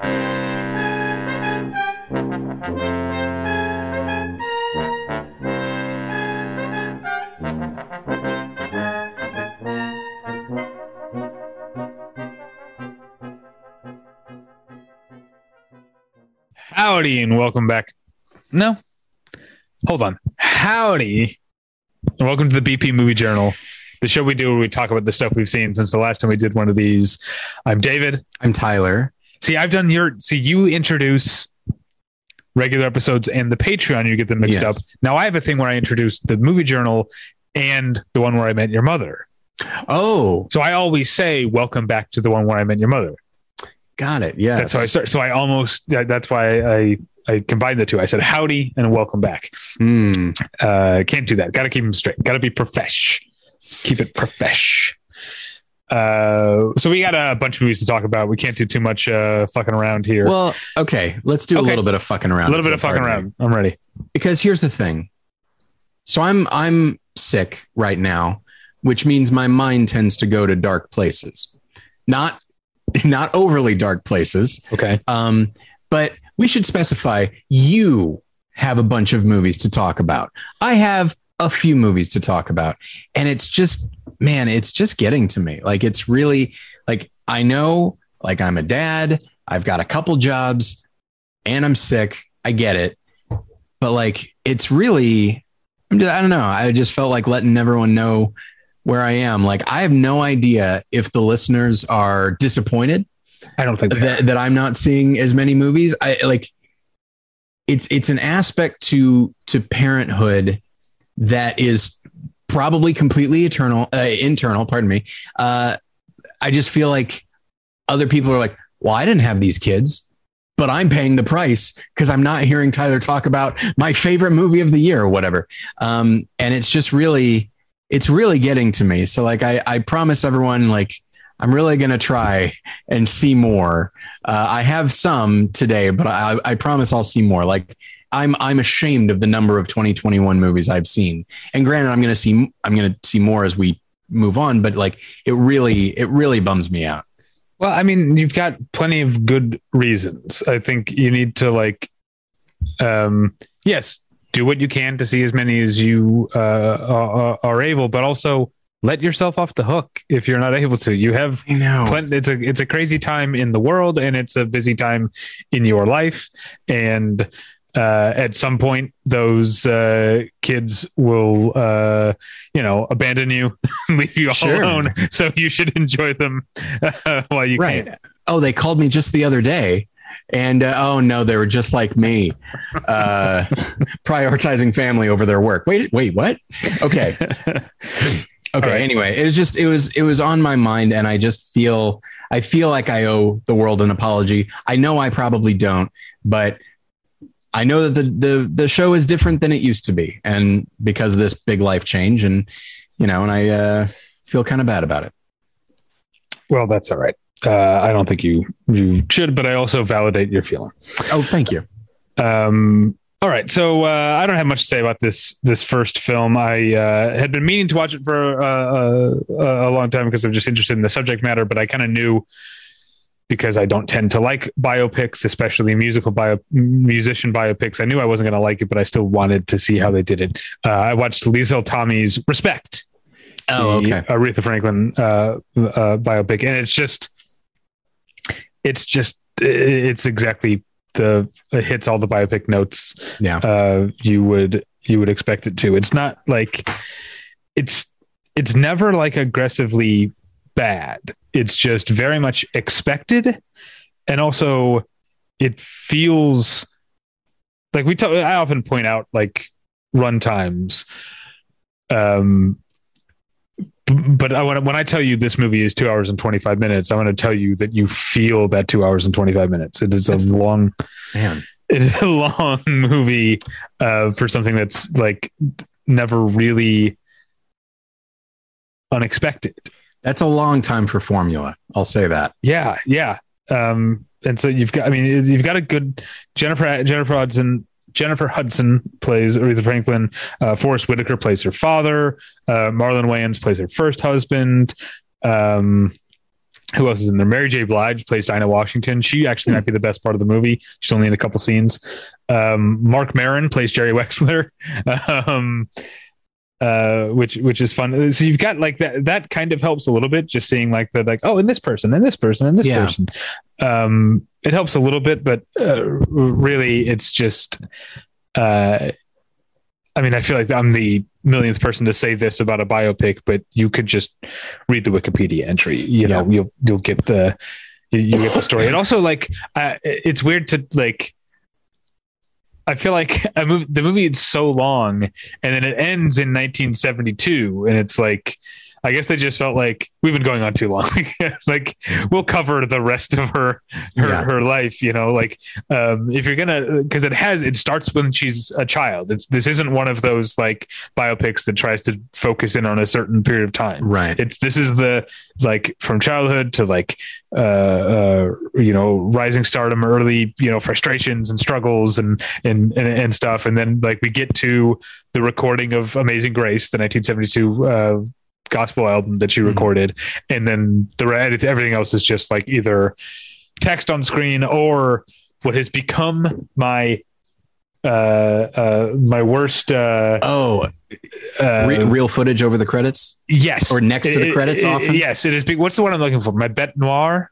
Howdy and welcome back. No, hold on. Howdy and welcome to the BP Movie Journal, the show we do where we talk about the stuff we've seen since the last time we did one of these. I'm David. I'm Tyler. See, I've done your. See, you introduce regular episodes and the Patreon. You get them mixed Yes. up. Now I have a thing where I introduce the Movie Journal and the one where I met your mother. Oh, So I always say, "Welcome back to the one where I met your mother." got it. Yes. That's how I start. So I almost that's why I I combined the two. I said, "Howdy" and "Welcome back." Hmm. Uh, can't do that. Got to keep them straight. Got to be profesh. Keep it profesh. Uh, so we got a bunch of movies to talk about. We can't do too much uh, fucking around here. Well, okay. Let's do Okay. a little bit of fucking around. a little bit of fucking around. I'm ready. Because here's the thing. So I'm I'm sick right now, which means my mind tends to go to dark places. Not not overly dark places. Okay. Um, but we should specify you have a bunch of movies to talk about. I have a few movies to talk about. And it's just, man, it's just getting to me. Like, it's really like, I know, like, I'm a dad, I've got a couple jobs, and I'm sick. I get it. But like, it's really, I'm just, I don't know. I just felt like letting everyone know where I am. Like, I have no idea if the listeners are disappointed I don't think that, that I'm not seeing as many movies. I like it's it's an aspect to to parenthood that is probably completely eternal uh, internal. Pardon me. Uh, I just feel like other people are like, well, I didn't have these kids. But I'm paying the price because I'm not hearing Tyler talk about my favorite movie of the year or whatever. Um, and it's just really, it's really getting to me. So like, I, I promise everyone, like, I'm really going to try and see more. Uh, I have some today, but I, I promise I'll see more. Like I'm, I'm ashamed of the number of 2021 movies I've seen. And granted, I'm going to see, I'm going to see more as we move on, but like it really, it really bums me out. Well, I mean, you've got plenty of good reasons. I think you need to like, um, yes, do what you can to see as many as you uh, are, are able, but also let yourself off the hook if you're not able to. You have I know. plenty, it's a it's a crazy time in the world, and it's a busy time in your life, and uh, at some point those uh, kids will uh, you know abandon you leave you all Sure. alone so you should enjoy them uh, while you right. can Oh, they called me just the other day. And uh, oh no, they were just like me, uh, prioritizing family over their work. Wait, wait, what? Okay, okay. right. Anyway, it was just it was it was on my mind, and I just feel I feel like I owe the world an apology. I know I probably don't, but I know that the the the show is different than it used to be, and because of this big life change, and you know, and I uh, feel kind of bad about it. well that's all right uh, i don't think you you should but i also validate your feeling Oh, thank you. Um, all right, so uh, I don't have much to say about this this first film. I uh, had been meaning to watch it for uh, uh, a long time because I'm just interested in the subject matter, but I kind of knew because I don't tend to like biopics, especially musical bio musician biopics. I knew I wasn't going to like it, but I still wanted to see how they did it. Uh, I watched Liesl Tommy's Respect, Oh, okay. Aretha Franklin uh, uh, biopic, and it's just, it's just, it's exactly the it hits all the biopic notes Yeah. uh, you would you would expect it to. It's not like it's it's never like aggressively bad. It's just very much expected, and also it feels like we. Talk, I often point out like run times. Um, but I, when, when I tell you this movie is two hours and 25 minutes, I want to tell you that you feel that two hours and 25 minutes. It is a That's- long, Man. it is a long movie uh, for something that's like never really unexpected. That's a long time for formula. I'll say that. Yeah, yeah. Um, and so you've got, I mean, you've got a good Jennifer Jennifer Hudson. Jennifer Hudson plays Aretha Franklin. Uh, Forest Whitaker plays her father. Uh, Marlon Wayans plays her first husband. Um, who else is in there? Mary J. Blige plays Dinah Washington. She actually might be the best part of the movie. She's only in a couple scenes. Um, Marc Maron plays Jerry Wexler, um, uh, which which is fun. So you've got like that. That kind of helps a little bit. Just seeing like the like oh, and this person, and this person, and this Yeah. person. Um, it helps a little bit, but uh, really, it's just. Uh, I mean, I feel like I'm the millionth person to say this about a biopic, but you could just read the Wikipedia entry. You know, you'll you'll get the you, you get the story. And also, like, uh, it's weird to like. I feel like movie, the movie is so long, and then it ends in 1972, and it's like. I guess they just felt like we've been going on too long. like we'll cover the rest of her her, Yeah. her life, you know. Like um, if you're gonna, because it has, it starts when she's a child. It's this isn't one of those like biopics that tries to focus in on a certain period of time. Right. It's this is the like from childhood to like uh, uh you know rising stardom, early you know frustrations and struggles and and and, and stuff, and then like we get to the recording of Amazing Grace, the 1972 uh, gospel album that she Mhm. recorded, and then the everything else is just like either text on screen or what has become my uh uh my worst uh, Oh, uh re- real footage over the credits? Yes. Or next to the It- credits it- it- often? yes it is big what's the one i'm looking for? My bet noir?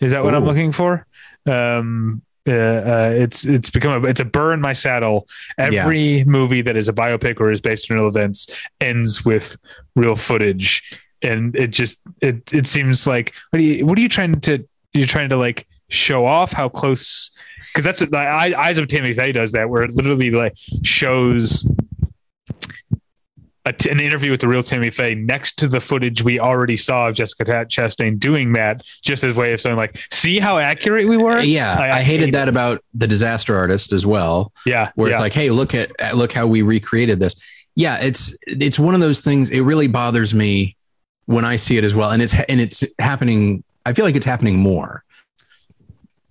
Is that what i'm looking for? Um uh, uh, it's it's become a it's a burr in my saddle. Every movie that is a biopic or is based on real events ends with real footage, and it just it it seems like what are you what are you trying to you're trying to like show off how close because that's what Eye- Eyes of Tammy Faye does that where it literally like shows t- an interview with the real Tammy Faye next to the footage we already saw of Jessica Ta- Chastain doing that, just as a way of saying like, see how accurate we were. Yeah, I- I, I hated hate that about the disaster artist as well, Yeah, where yeah. it's like, hey, look at look how we recreated this. Yeah, it's it's one of those things. It really bothers me when I see it as well, and it's and it's happening. I feel like it's happening more,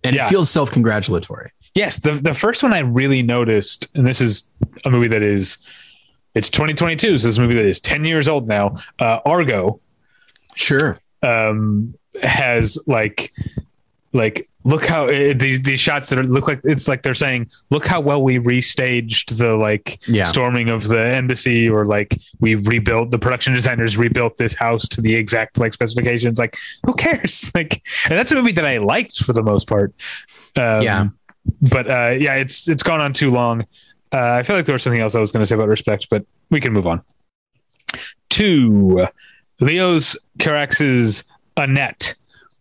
and Yeah. it feels self congratulatory. Yes, the the first one I really noticed, and this is a movie that is it's 2022, so this movie that is 10 years old now. Uh, Argo Sure. um, has like like look how uh, these these shots that are, look like it's like they're saying look how well we restaged the like Yeah. storming of the embassy or like we rebuilt the production designers rebuilt this house to the exact like specifications like who cares like and that's a movie that I liked for the most part um, Yeah. but uh, yeah it's it's gone on too long uh, I feel like there was something else I was going to say about respect but we can move on to Leos Carax's Annette.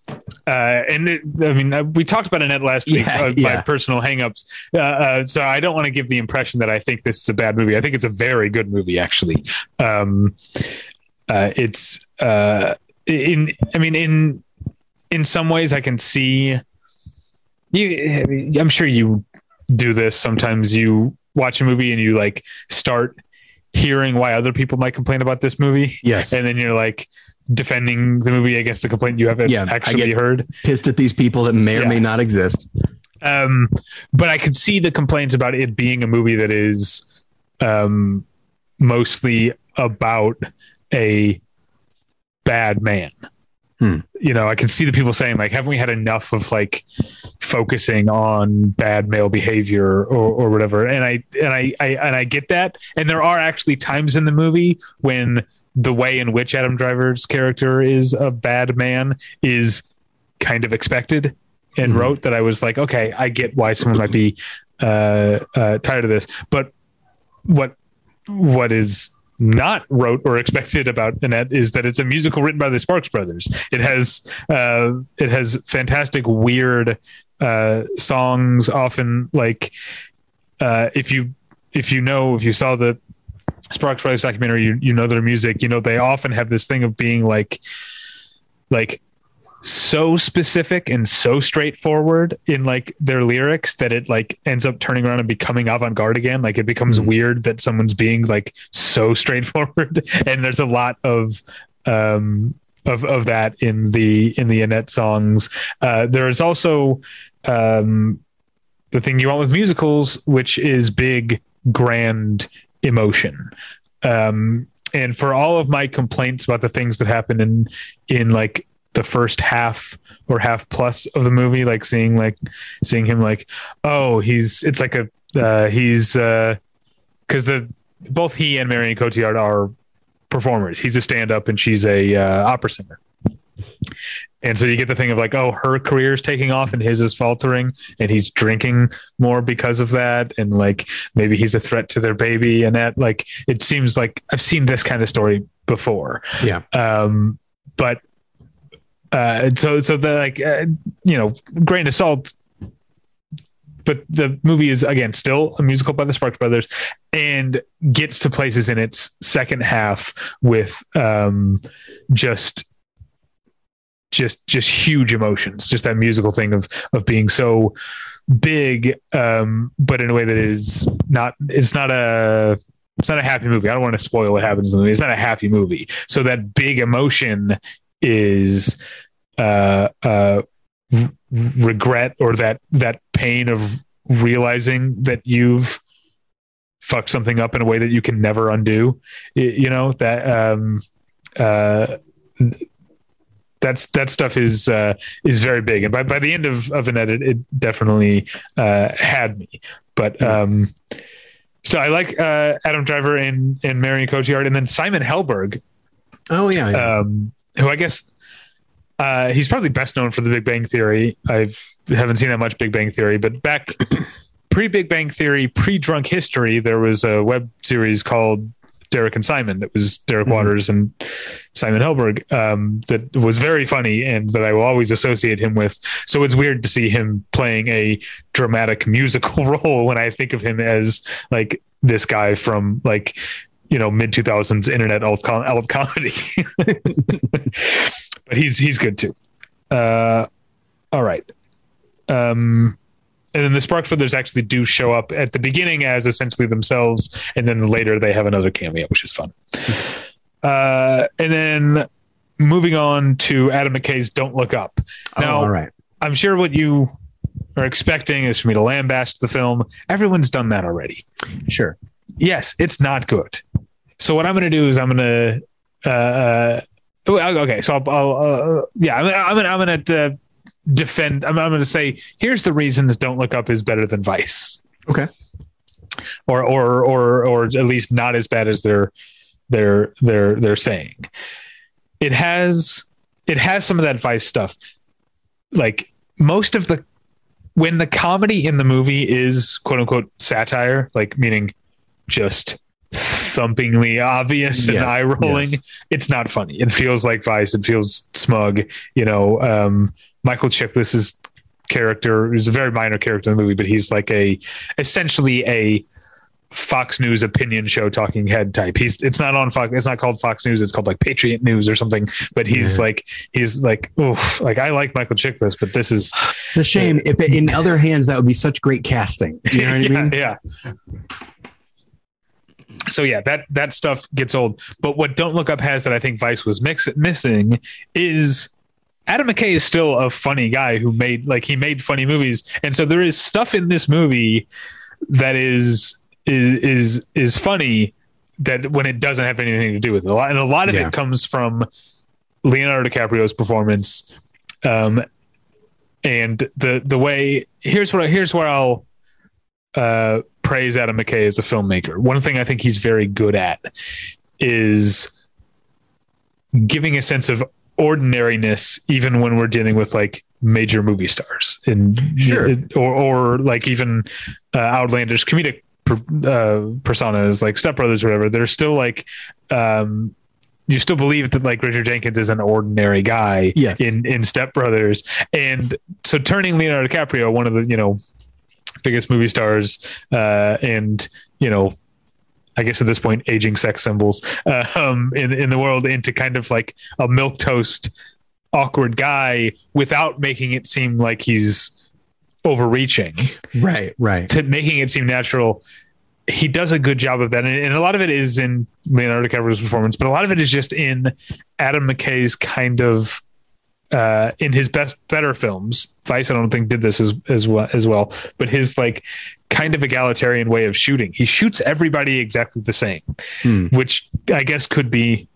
Uh, and it, I mean, uh, we talked about Annette last week, Yeah, uh, my personal hangups. Uh, uh, so I don't want to give the impression that I think this is a bad movie. I think it's a very good movie, actually. Um, uh, it's uh, in, I mean, in in some ways, I can see. You, I'm sure you do this sometimes. You watch a movie and you like start hearing why other people might complain about this movie, Yes. and then you're like defending the movie against the complaint you haven't Yeah, actually heard. Pissed at these people that may or Yeah. may not exist. Um, but I could see the complaints about it being a movie that is um, mostly about a bad man. Hmm. You know, I can see the people saying like, haven't we had enough of like focusing on bad male behavior or, or whatever? And I and I, I and I get that. And there are actually times in the movie when the way in which Adam Driver's character is a bad man is kind of expected and Mhm. rote that I was like, okay, I get why someone might be uh, uh, tired of this. But what what is not rote or expected about Annette is that it's a musical written by the Sparks Brothers. It has uh, it has fantastic weird uh, songs. Often like uh, if you if you know if you saw the Sparks Brothers documentary, you you know their music. You know they often have this thing of being like like so specific and so straightforward in like their lyrics that it like ends up turning around and becoming avant-garde again. Like it becomes Mhm. weird that someone's being like so straightforward. And there's a lot of um of of that in the in the Annette songs. Uh there's also um the thing you want with musicals which is big grand emotion. Um and for all of my complaints about the things that happen in in like the first half or half plus of the movie, like seeing like seeing him like, oh, he's it's like a uh, he's uh because the both he and Marion Cotillard are performers. He's a stand up and she's a uh, opera singer. And so you get the thing of like, oh, her career is taking off and his is faltering, and he's drinking more because of that, and like maybe he's a threat to their baby, and that like it seems like I've seen this kind of story before. Yeah. Um, but uh, so so the like uh, you know grain of salt but the movie is again still a musical by the Sparks Brothers and gets to places in its second half with um, just just just huge emotions just that musical thing of of being so big um but in a way that is not it's not a it's not a happy movie. I don't want to spoil what happens in the movie. It's not a happy movie. So that big emotion is uh uh regret or that that pain of realizing that you've fucked something up in a way that you can never undo you know that um uh that's that stuff is uh is very big and by by the end of of Annette it definitely uh had me but um so I like uh, Adam Driver and and Marion Cotillard, and then Simon Helberg. Oh yeah, yeah. Um, who I guess uh, he's probably best known for The Big Bang Theory. I've haven't seen that much Big Bang Theory, but back pre Big Bang Theory, pre Drunk History, there was a web series called Derek and Simon that was Derek mm-hmm. Waters and Simon Helberg um, that was very funny and that I will always associate him with. So it's weird to see him playing a dramatic musical role when I think of him as like this guy from like you know mid 2000s internet alt, alt comedy. but he's he's good too. Uh, all right. Um, and then the Sparks Brothers actually do show up at the beginning as essentially themselves, and then later they have another cameo, which is fun. Uh, and then moving on to Adam McKay's "Don't Look Up." Oh, now, oh, all right. I'm sure what you are expecting is for me to lambaste the film. Everyone's done that already. Sure. Yes, it's not good. So what I'm going to do is I'm going to. Uh, uh, okay, so I'll, I'll uh, yeah, I'm, I'm gonna, I'm gonna uh, defend. I'm, I'm going to say here's the reasons Don't Look Up is better than Vice. Okay. Or or or or at least not as bad as they're they're they're they're saying. It has it has some of that Vice stuff. Like most of the when the comedy in the movie is quote unquote satire, like meaning just thumpingly obvious and yes, eye rolling, yes. it's not funny. It feels like Vice. It feels smug. You know, um, Michael Chiklis's character is a very minor character in the movie, but he's like a essentially a Fox News opinion show talking head type. He's it's not on Fox. It's not called Fox News. It's called like Patriot News or something. But he's yeah. like he's like oof. Like I like Michael Chiklis, but this is it's a shame. if it, in other hands that would be such great casting. You know what yeah, I mean? Yeah. So yeah, that that stuff gets old. But what Don't Look Up has that I think Vice was mix, missing is Adam McKay is still a funny guy who made like he made funny movies, and so there is stuff in this movie that is is is is funny that when it doesn't have anything to do with it. A lot, and a lot of yeah. it comes from Leonardo DiCaprio's performance, um, and the the way here's what I, here's where I'll uh, praise Adam McKay as a filmmaker. One thing I think he's very good at is giving a sense of ordinariness even when we're dealing with like major movie stars and sure. or or like even uh, outlandish comedic uh, personas like Step Brothers or whatever they're still like um you still believe that like Richard Jenkins is an ordinary guy yes. in in Step Brothers and so turning Leonardo DiCaprio one of the you know biggest movie stars uh and you know I guess at this point, aging sex symbols uh, um, in in the world into kind of like a milk toast, awkward guy without making it seem like he's overreaching. Right, right. To making it seem natural. He does a good job of that, and, and a lot of it is in Leonardo DiCaprio's performance, but a lot of it is just in Adam McKay's kind of uh, in his best better films. Vice, I don't think did this as as well as well, but his like kind of egalitarian way of shooting. He shoots everybody exactly the same, hmm. which I guess could be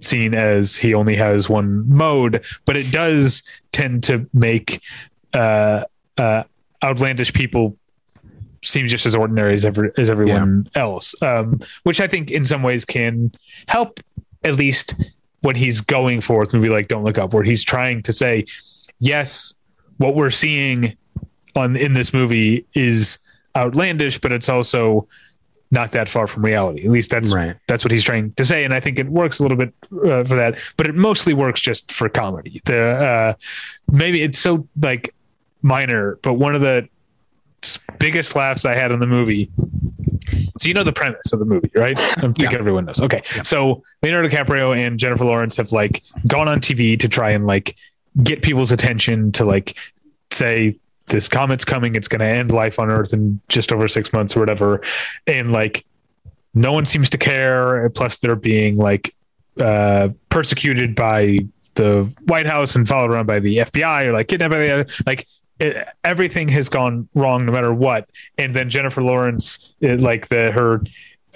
seen as he only has one mode, but it does tend to make uh, uh, outlandish people seem just as ordinary as ever as everyone yeah. else, um, which I think in some ways can help at least what he's going for with movie like Don't Look Up, where he's trying to say, yes, what we're seeing on in this movie is outlandish, but it's also not that far from reality. At least that's right. that's what he's trying to say, and I think it works a little bit uh, for that. But it mostly works just for comedy. The uh, maybe it's so like minor, but one of the biggest laughs I had in the movie. So you know the premise of the movie, right? I think yeah. everyone knows. Okay, yeah. so Leonardo DiCaprio and Jennifer Lawrence have like gone on TV to try and like get people's attention to like say this comet's coming, it's going to end life on Earth in just over six months or whatever, and like no one seems to care. Plus, they're being like uh, persecuted by the White House and followed around by the FBI or like kidnapped by the like it, everything has gone wrong no matter what. And then Jennifer Lawrence, it, like the her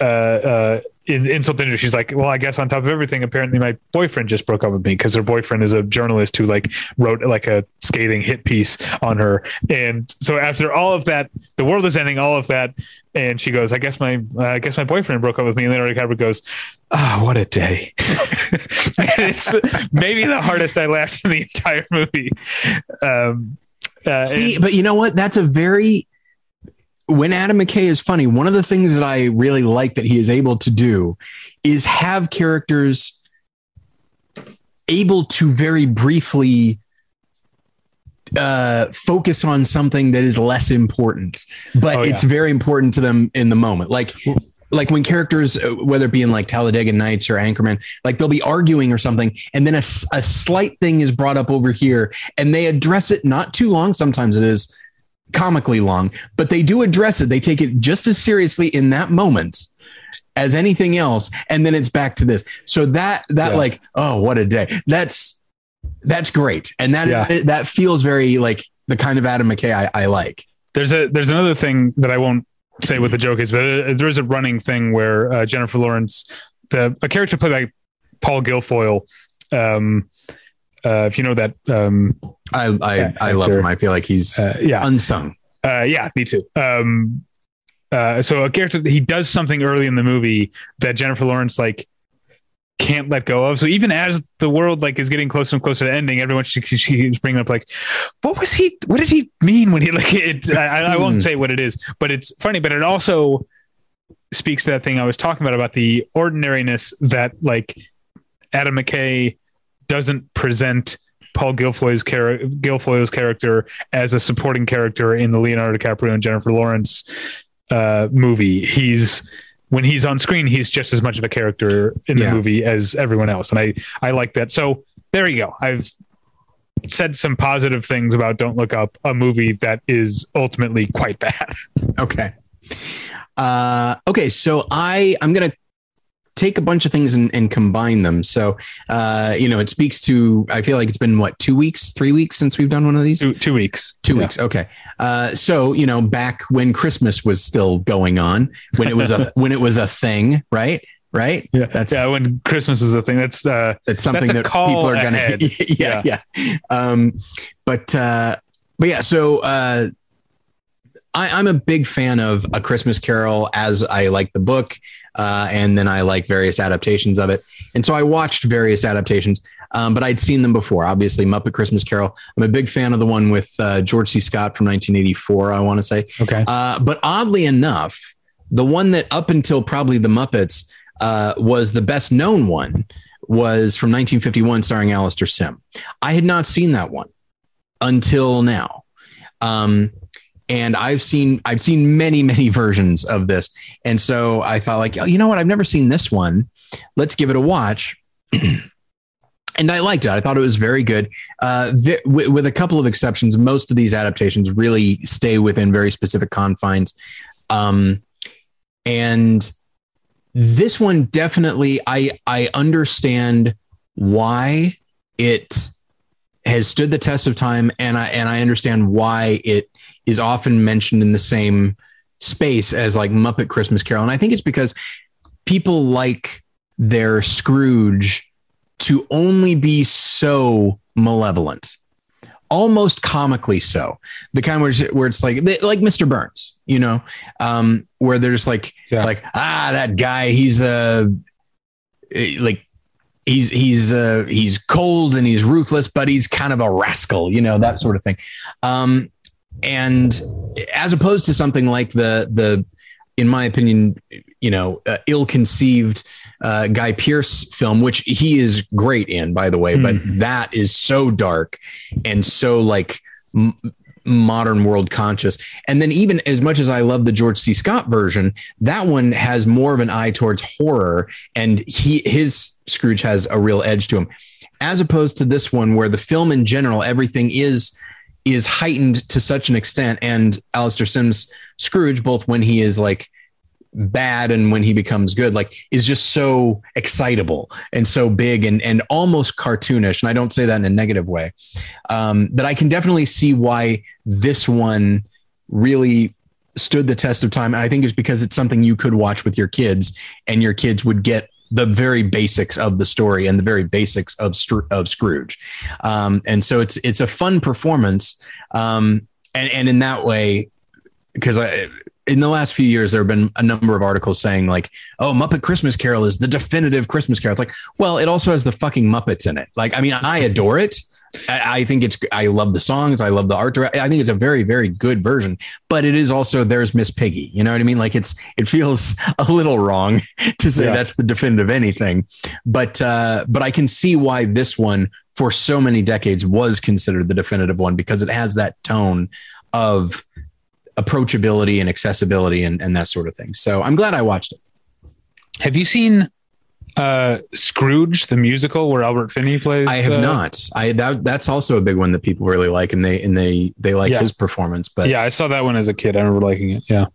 uh, uh, in, insult into she's like, well, I guess on top of everything, apparently my boyfriend just broke up with me because her boyfriend is a journalist who like wrote like a scathing hit piece on her. And so after all of that, the world is ending. All of that, and she goes, I guess my uh, I guess my boyfriend broke up with me. And Leonardo DiCaprio goes, Ah, oh, what a day! it's maybe the hardest I laughed in the entire movie. Um, uh, See, and- but you know what? That's a very when Adam McKay is funny, one of the things that I really like that he is able to do is have characters able to very briefly uh, focus on something that is less important, but oh, yeah. it's very important to them in the moment. Like, like when characters, uh, whether it be in like Talladega Nights or Anchorman, like they'll be arguing or something, and then a, a slight thing is brought up over here, and they address it not too long. Sometimes it is comically long, but they do address it. They take it just as seriously in that moment as anything else, and then it's back to this. So that that yeah. like, oh, what a day. That's that's great, and that yeah. that feels very like the kind of Adam McKay I, I like. There's a there's another thing that I won't say what the joke is, but uh, there is a running thing where uh, Jennifer Lawrence, the a character played by Paul Guilfoyle, um, uh, if you know that, um, I I, I love him. I feel like he's uh, yeah unsung. Uh, yeah, me too. Um, uh, so a character he does something early in the movie that Jennifer Lawrence like can't let go of. So even as the world like is getting closer and closer to ending, everyone she, she's bringing up like, what was he? What did he mean when he like it? I, I won't hmm. say what it is, but it's funny. But it also speaks to that thing I was talking about about the ordinariness that like Adam McKay doesn't present Paul Guilfoyle's, char- Guilfoyle's character as a supporting character in the Leonardo DiCaprio and Jennifer Lawrence uh, movie. He's when he's on screen, he's just as much of a character in the yeah. movie as everyone else, and I I like that. So there you go. I've said some positive things about Don't Look Up, a movie that is ultimately quite bad. Okay. Uh, okay, so I I'm gonna take a bunch of things and, and combine them. So, uh, you know, it speaks to, I feel like it's been what, two weeks, three weeks since we've done one of these? Two, two weeks. Two yeah. weeks. Okay. Uh, so, you know, back when Christmas was still going on, when it was a, when it was a thing, right? Right. Yeah. That's, yeah. When Christmas is a thing, that's, uh, that's something that's that people are going to, yeah, yeah. Yeah. Um, but, uh, but yeah, so, uh, I, am a big fan of A Christmas Carol as I like the book. Uh, and then I like various adaptations of it. And so I watched various adaptations, um, but I'd seen them before. Obviously, Muppet Christmas Carol. I'm a big fan of the one with uh, George C. Scott from 1984. I want to say. Okay. Uh, but oddly enough, the one that up until probably the Muppets uh, was the best known one was from 1951, starring Alastair Sim. I had not seen that one until now. Um, and I've seen I've seen many many versions of this, and so I thought like, oh, you know what? I've never seen this one. Let's give it a watch. and I liked it. I thought it was very good. Uh, vi- w- with a couple of exceptions, most of these adaptations really stay within very specific confines. Um, and this one definitely, I I understand why it has stood the test of time, and I and I understand why it is often mentioned in the same space as like Muppet Christmas Carol. And I think it's because people like their Scrooge to only be so malevolent almost comically so the kind where it's, where it's like like mr burns you know um where there's like Yeah. like ah that guy he's a like he's he's uh he's cold and he's ruthless but he's kind of a rascal you know that sort of thing um and as opposed to something like the the in my opinion you know uh, ill-conceived uh, guy pearce film which he is great in by the way but that is so dark and so like m- modern world conscious. And then even as much as i love the george c. Scott version that one has more of an eye towards horror and he his scrooge has a real edge to him. As opposed to this one where the film in general everything is is heightened to such an extent and Alastair Sim's Scrooge both when he is like bad and when he becomes good like is just so excitable and so big and and almost cartoonish and I don't say that in a negative way. Um but I can definitely see why this one really stood the test of time and I think it's because it's something you could watch with your kids and your kids would get the very basics of the story and the very basics of of Scrooge. Um, and so it's it's a fun performance um, and and in that way because I in the last few years there have been a number of articles saying like oh Muppet Christmas Carol is the definitive Christmas Carol. It's like well it also has the fucking Muppets in it. Like I mean I adore it I, I think it's I love the songs I love the art direct I think it's a very very good version but it is also there's Miss Piggy you know what I mean like it's it feels a little wrong to say Yeah. that's the definitive anything but uh but I can see why this one for so many decades was considered the definitive one because it has that tone of approachability and accessibility and, and that sort of thing. So I'm glad I watched it. Have you seen uh, Scrooge the musical where Albert Finney plays? I have uh, not. I that that's also a big one that people really like and they and they they like Yeah. his performance. But yeah, I saw that one as a kid. I remember liking it. Yeah.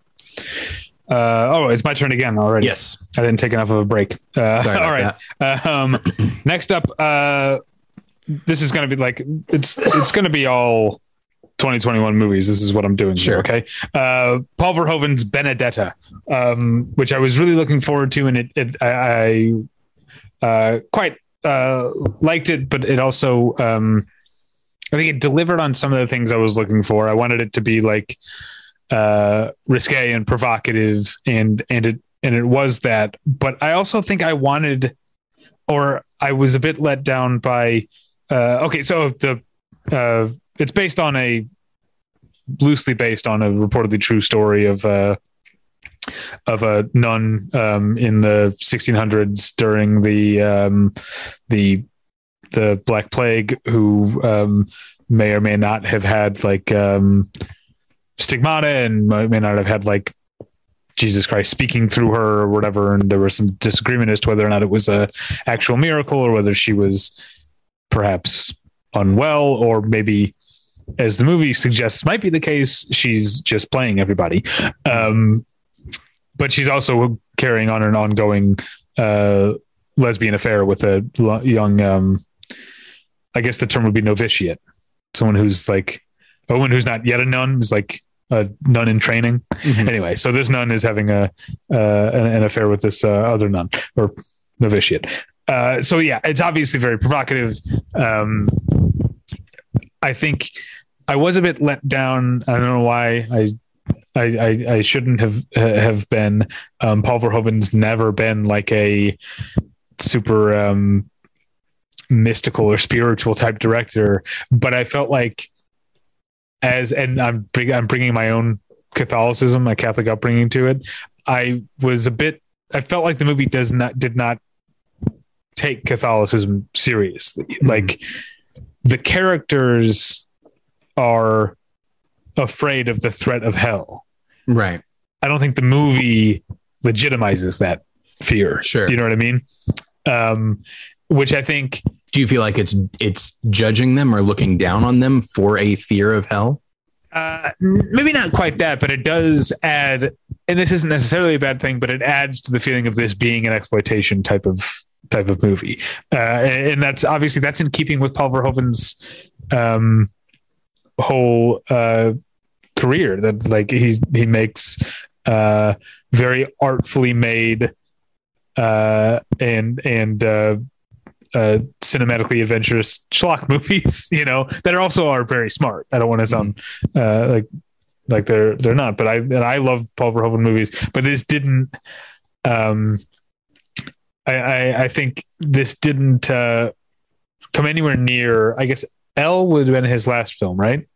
Uh, oh, it's my turn again already. yes. I didn't take enough of a break. Uh, all about. Um, next up, uh, this is going to be like it's it's going to be all 2021 movies. This is what I'm doing. Sure. Here, okay. Uh, Paul Verhoeven's Benedetta, um, which I was really looking forward to, and it, it I, I uh, quite uh, liked it, but it also um, I think it delivered on some of the things I was looking for. I wanted it to be like uh, risque and provocative, and and it and it was that. But I also think I wanted, or I was a bit let down by. Uh, okay, so the uh, it's based on a loosely based on a reportedly true story of uh, of a nun um, in the 1600s during the um, the the Black Plague who um, may or may not have had like um, stigmata and may may not have had like Jesus Christ speaking through her or whatever. And there was some disagreement as to whether or not it was a actual miracle or whether she was perhaps unwell or maybe as the movie suggests might be the case she's just playing everybody. Um, but she's also carrying on an ongoing uh, lesbian affair with a lo- young um, i guess the term would be novitiate. Someone who's like a woman who's not yet a nun is like a nun in training. Mhm. anyway so this nun is having a uh, an, an affair with this uh, other nun or novitiate. Uh, so yeah it's obviously very provocative. Um, i think i was a bit let down i don't know why i I, I, I shouldn't have have been. Um, Paul Verhoeven's never been like a super um, mystical or spiritual type director, but I felt like as and I'm bring, I'm bringing my own Catholicism, my Catholic upbringing to it. I was a bit. I felt like the movie does not did not take Catholicism seriously. Like the characters are afraid of the threat of hell. Right. I don't think the movie legitimizes that fear. Sure. Do you know what I mean? Um, which I think Do you feel like it's it's judging them or looking down on them for a fear of hell? uh, maybe not quite that, but it does add, and this isn't necessarily a bad thing, but it adds to the feeling of this being an exploitation type of type of movie, uh, and, that's obviously that's in keeping with Paul Verhoeven's um, whole uh, career. That like he's he makes uh, very artfully made uh, and and uh, uh, cinematically adventurous schlock movies, you know, that are also are very smart. I don't want to sound uh, like like they're they're not, but I and I love Paul Verhoeven movies, but this didn't. Um, I, I, I think this didn't uh, come anywhere near. I guess Elle would have been his last film, right?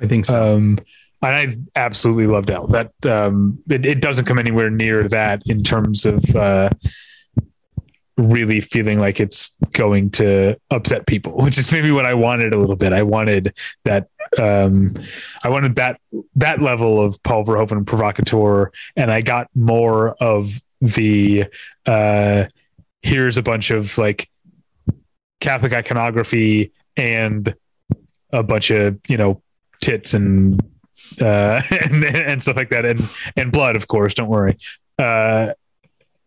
I think so. Um, and I absolutely loved Elle. That um, it, it doesn't come anywhere near that in terms of uh, really feeling like it's going to upset people, which is maybe what I wanted a little bit. I wanted that. Um, I wanted that that level of Paul Verhoeven provocateur, and I got more of the. Uh, here's a bunch of like Catholic iconography and a bunch of you know tits and uh, and, and stuff like that, and and blood, of course. Don't worry. Uh,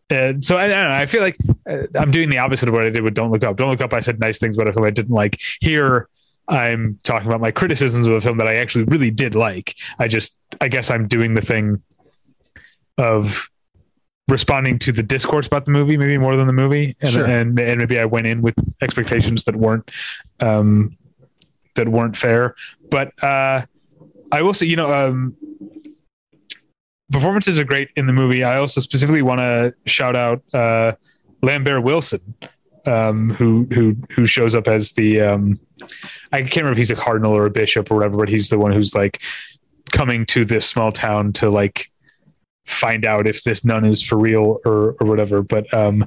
and so I, I, don't know. I feel like uh, I'm doing the opposite of what I did with Don't Look Up. Don't Look Up. I said nice things about a film I didn't like. Here, I'm talking about my criticisms of a film that I actually really did like. I just, I guess, I'm doing the thing of responding to the discourse about the movie, maybe more than the movie, and Sure. and, and maybe I went in with expectations that weren't um, that weren't fair. But uh, I will say, you know, um, performances are great in the movie. I also specifically want to shout out uh, Lambert Wilson, um, who who who shows up as the um, I can't remember if he's a cardinal or a bishop or whatever, but he's the one who's like coming to this small town to like find out if this nun is for real or or whatever. But um,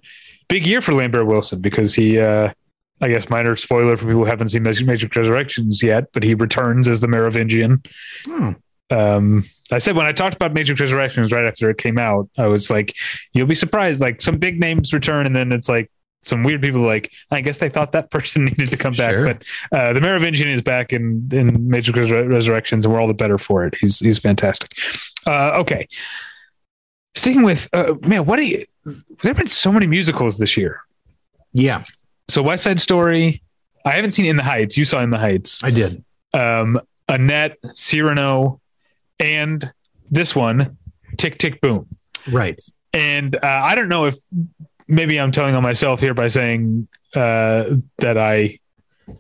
big year for Lambert Wilson because he. Uh, I guess minor spoiler for people who haven't seen Matrix Resurrections yet, but he returns as the Merovingian. Oh, Um, I said when I talked about Matrix Resurrections right after it came out, I was like, "You'll be surprised." Like some big names return, and then it's like some weird people. Like I guess they thought that person needed to come back, Sure. but uh, the Merovingian is back in in Resur- Resurrections, and we're all the better for it. He's he's fantastic. Uh, okay, sticking with uh, man, what do you? There have been so many musicals this year. yeah, So West Side Story. I haven't seen In the Heights. You saw In the Heights I did. um, Annette, Cyrano, and this one, Tick Tick Boom. Right. And uh, I don't know if maybe I'm telling on myself here by saying uh, that I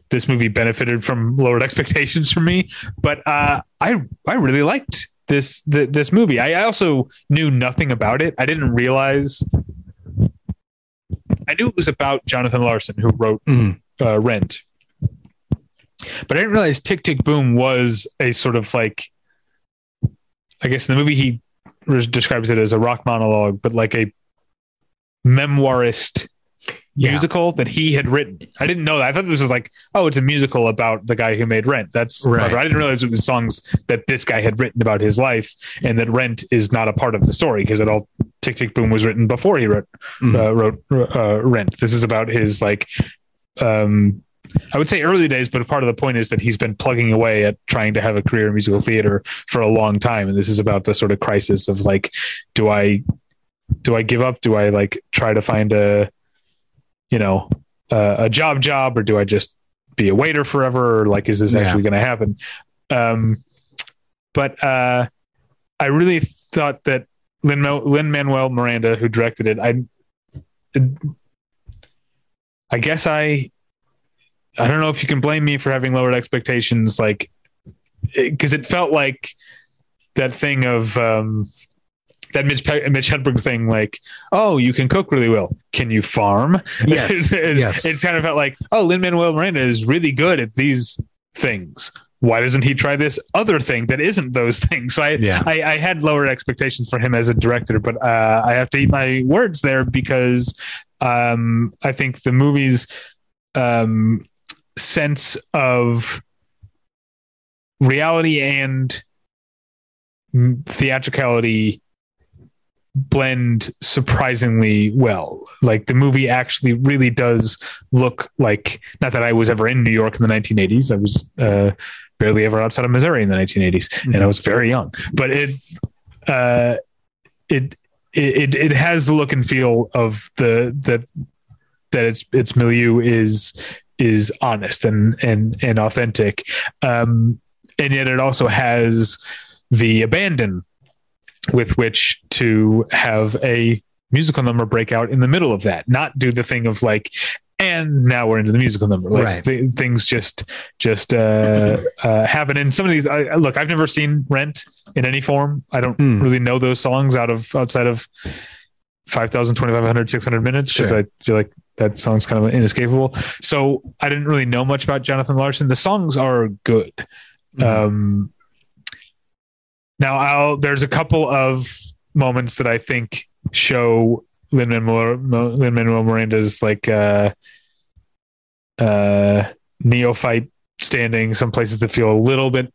this movie benefited from lowered expectations from me, but uh, I I really liked this th- this movie. I, I also knew nothing about it. I didn't realize. I knew it was about Jonathan Larson, who wrote Mhm. uh, Rent. But I didn't realize Tick Tick Boom was a sort of like, I guess in the movie he describes it as a rock monologue, but like a memoirist Yeah. musical that he had written. I didn't know that. I thought this was like, oh, it's a musical about the guy who made Rent. That's Right. clever. I didn't realize it was songs that this guy had written about his life, and that Rent is not a part of the story because it all Tick Tick Boom was written before he wrote Mhm. uh, wrote uh, Rent. This is about his like, um, I would say early days, but part of the point is that he's been plugging away at trying to have a career in musical theater for a long time, and this is about the sort of crisis of like, do I, do I give up? Do I like try to find a, you know, uh, a job job, or do I just be a waiter forever? Or like, is this Yeah. actually going to happen? Um, but uh, I really thought that Lin Manuel Miranda, who directed it, I I guess I I don't know if you can blame me for having lowered expectations, like because it felt like that thing of um, that Mitch Pe- Mitch Hedberg thing, like oh, you can cook really well, can you farm? Yes, it, yes. It's kind of felt like oh, Lin Manuel Miranda is really good at these things. Why doesn't he try this other thing that isn't those things? So I, Yeah. I, I had lower expectations for him as a director, but uh, I have to eat my words there because um, I think the movie's um, sense of reality and theatricality blend surprisingly well. Like the movie actually really does look like not that I was ever in New York in the 1980s. I was uh, barely ever outside of Missouri in the 1980s, and I was very young. But it uh, it it it has the look and feel of the that that its its milieu is is honest and and and authentic, um, and yet it also has the abandon with which to have a musical number break out in the middle of that not do the thing of like and now we're into the musical number. Like Right. th- things just just uh, uh, happen. And some of these, I, look, I've never seen Rent in any form. I don't Hmm. really know those songs out of outside of 5,000, 2,500, 600 minutes because Sure. I feel like that song's kind of inescapable. So I didn't really know much about Jonathan Larson. The songs are good. Mhm. Um, now, I'll, there's a couple of moments that I think show Lin Manuel Miranda's like uh, uh, neophyte standing. Some places that feel a little bit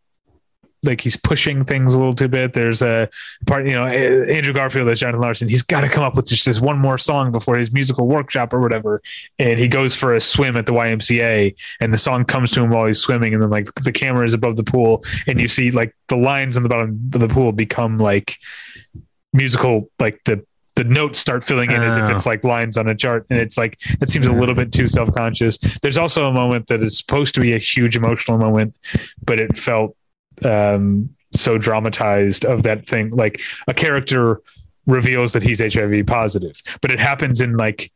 like he's pushing things a little too bit. There's a part, you know, Andrew Garfield as Jonathan Larson. He's got to come up with just this one more song before his musical workshop or whatever. And he goes for a swim at the YMCA, and the song comes to him while he's swimming. And then like the camera is above the pool, and you see like the lines on the bottom of the pool become like musical, like the the notes start filling in as if Oh. it's like lines on a chart and it's like it seems a little bit too self-conscious there's also a moment that is supposed to be a huge emotional moment but it felt um so dramatized of that thing. Like a character reveals that he's hiv positive but it happens in like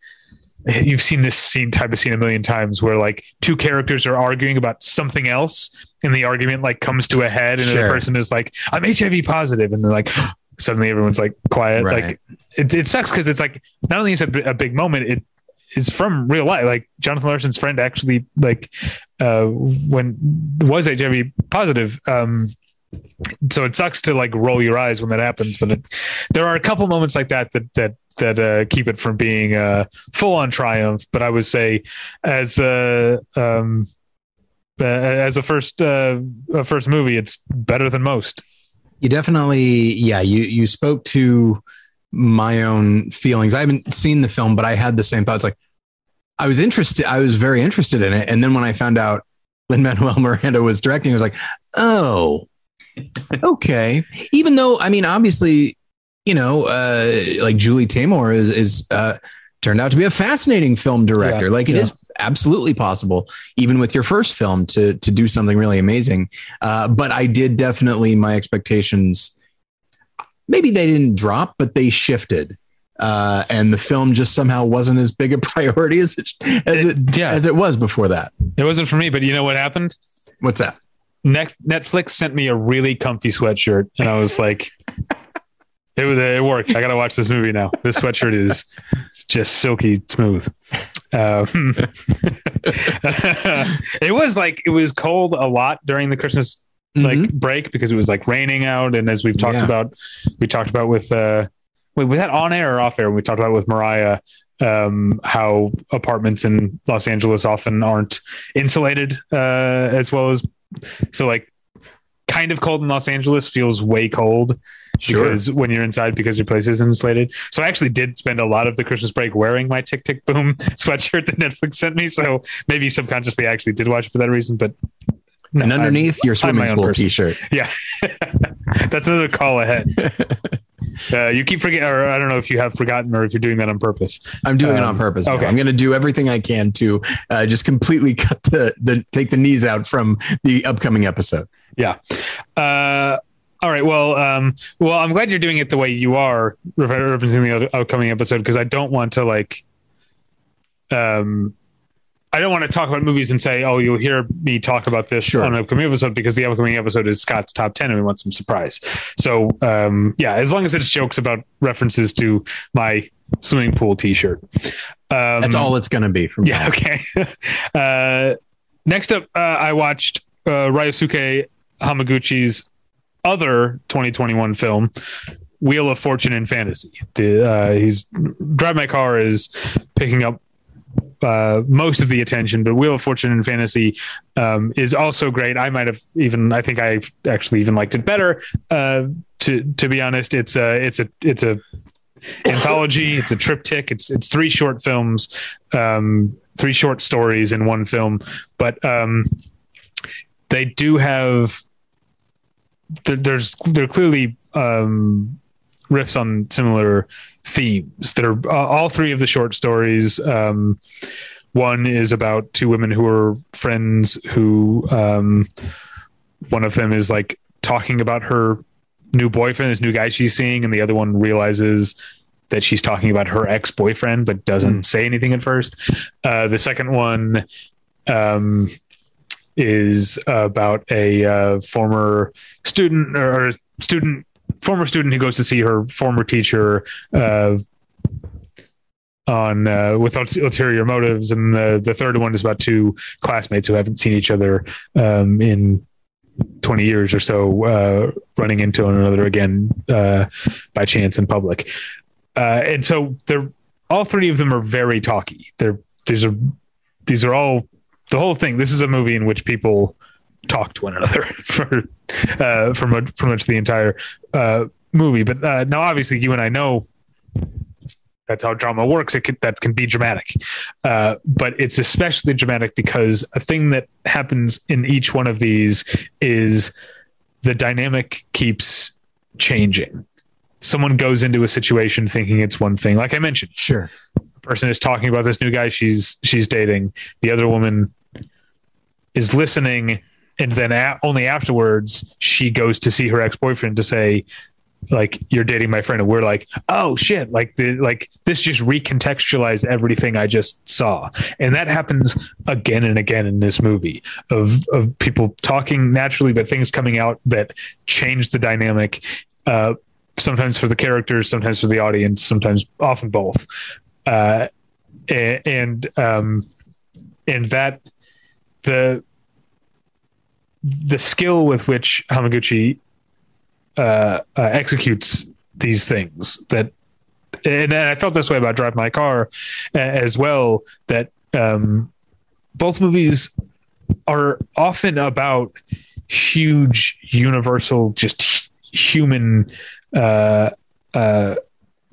you've seen this scene type of scene a million times where like two characters are arguing about something else and the argument like comes to a head and the person is like i'm hiv positive and they're like suddenly everyone's like quiet. Right. like it, it sucks because it's like not only is it a big moment it is from real life. Like jonathan larson's friend actually like uh when was hiv positive um so it sucks to like roll your eyes when that happens but it, there are a couple moments like that that that that uh, keep it from being uh, full on triumph. But I would say, as a um, uh, as a first uh, a first movie, it's better than most. You definitely, yeah. You you spoke to my own feelings. I haven't seen the film, but I had the same thoughts. Like I was interested. I was very interested in it, and then when I found out Lin Manuel Miranda was directing, I was like, oh, okay. Even though, I mean, obviously, you know, uh, like Julie Taymor is is uh, turned out to be a fascinating film director. Yeah, like it yeah. is absolutely possible, even with your first film, to to do something really amazing. Uh, but I did definitely my expectations. Maybe they didn't drop, but they shifted. Uh, and the film just somehow wasn't as big a priority as it, as it Yeah, as it was before that. it wasn't for me. But you know what happened? What's that? Net- Netflix sent me a really comfy sweatshirt, and I was like, "It was it worked. I gotta watch this movie now. This sweatshirt is just silky smooth." Um, it was like it was cold a lot during the Christmas like Mhm. break because it was like raining out, and as we've talked Yeah. about, we talked about with uh, wait, was that on air or off air? We talked about with Mariah um, how apartments in Los Angeles often aren't insulated uh, as well as so like kind of cold in Los Angeles feels way cold sure. because when you're inside because your place isn't insulated. So I actually did spend a lot of the Christmas break wearing my Tick Tick Boom sweatshirt that Netflix sent me. So maybe subconsciously I actually did watch it for that reason, but no, and underneath your I'm my swimming pool person. t-shirt. yeah, that's another call ahead. Uh, you keep forgetting, or I don't know if you have forgotten or if you're doing that on purpose. I'm doing it Um, on purpose. now. okay. I'm going to do everything I can to uh, just completely cut the, the take the knees out from the upcoming episode. Yeah. Uh, all right. Well, um, well, I'm glad you're doing it the way you are, refer- referencing the upcoming episode, because I don't want to like, um, I don't want to talk about movies and say, "Oh, you'll hear me talk about this Sure. on an upcoming episode," because the upcoming episode is Scott's top ten, and we want some surprise. So, um, yeah, as long as it's jokes about references to my swimming pool T-shirt. Um, That's all it's going to be from yeah. Okay. uh, next up, uh, I watched uh, Ryosuke Hamaguchi's other 2021 film, Wheel of Fortune and Fantasy. The, uh, he's Drive My Car is picking up uh, most of the attention, but Wheel of Fortune and Fantasy um, is also great. I might have even, I think I actually even liked it better. Uh, to to be honest, it's a it's a it's a anthology. It's a triptych. It's it's three short films, um, three short stories in one film. But um, they do have there, there's they're clearly um, riffs on similar themes. That are uh, all three of the short stories. Um, one is about two women who are friends who um, one of them is like talking about her new boyfriend, this new guy she's seeing, and the other one realizes that she's talking about her ex boyfriend, but doesn't Mm. say anything at first. Uh, the second one um, is about a uh, former student or student, former student who goes to see her former teacher. Uh, on uh, with ult- ulterior motives, and the the third one is about two classmates who haven't seen each other um, in 20 years or so uh, running into one another again uh, by chance in public. Uh, and so they're all three of them are very talky. They're these are these are all the whole thing. This is a movie in which people talk to one another for uh, for much, pretty much the entire uh, movie. But uh, now, obviously, you and I know that's how drama works. It can, that can be dramatic, uh, but it's especially dramatic because a thing that happens in each one of these is the dynamic keeps changing. Someone goes into a situation thinking it's one thing, like I mentioned. Sure. A person is talking about this new guy she's she's dating. The other woman is listening, and then a- only afterwards she goes to see her ex boyfriend to say, like you're dating my friend. And we're like oh shit. Like the like this just recontextualized everything i just saw. And that happens again and again in this movie of of people talking naturally but things coming out that change the dynamic uh sometimes for the characters sometimes for the audience sometimes often both. Uh a- and um and that the the skill with which hamaguchi uh, uh, executes these things that and, I felt this way about Drive My Car uh, as well that um, both movies are often about huge universal just human uh, uh,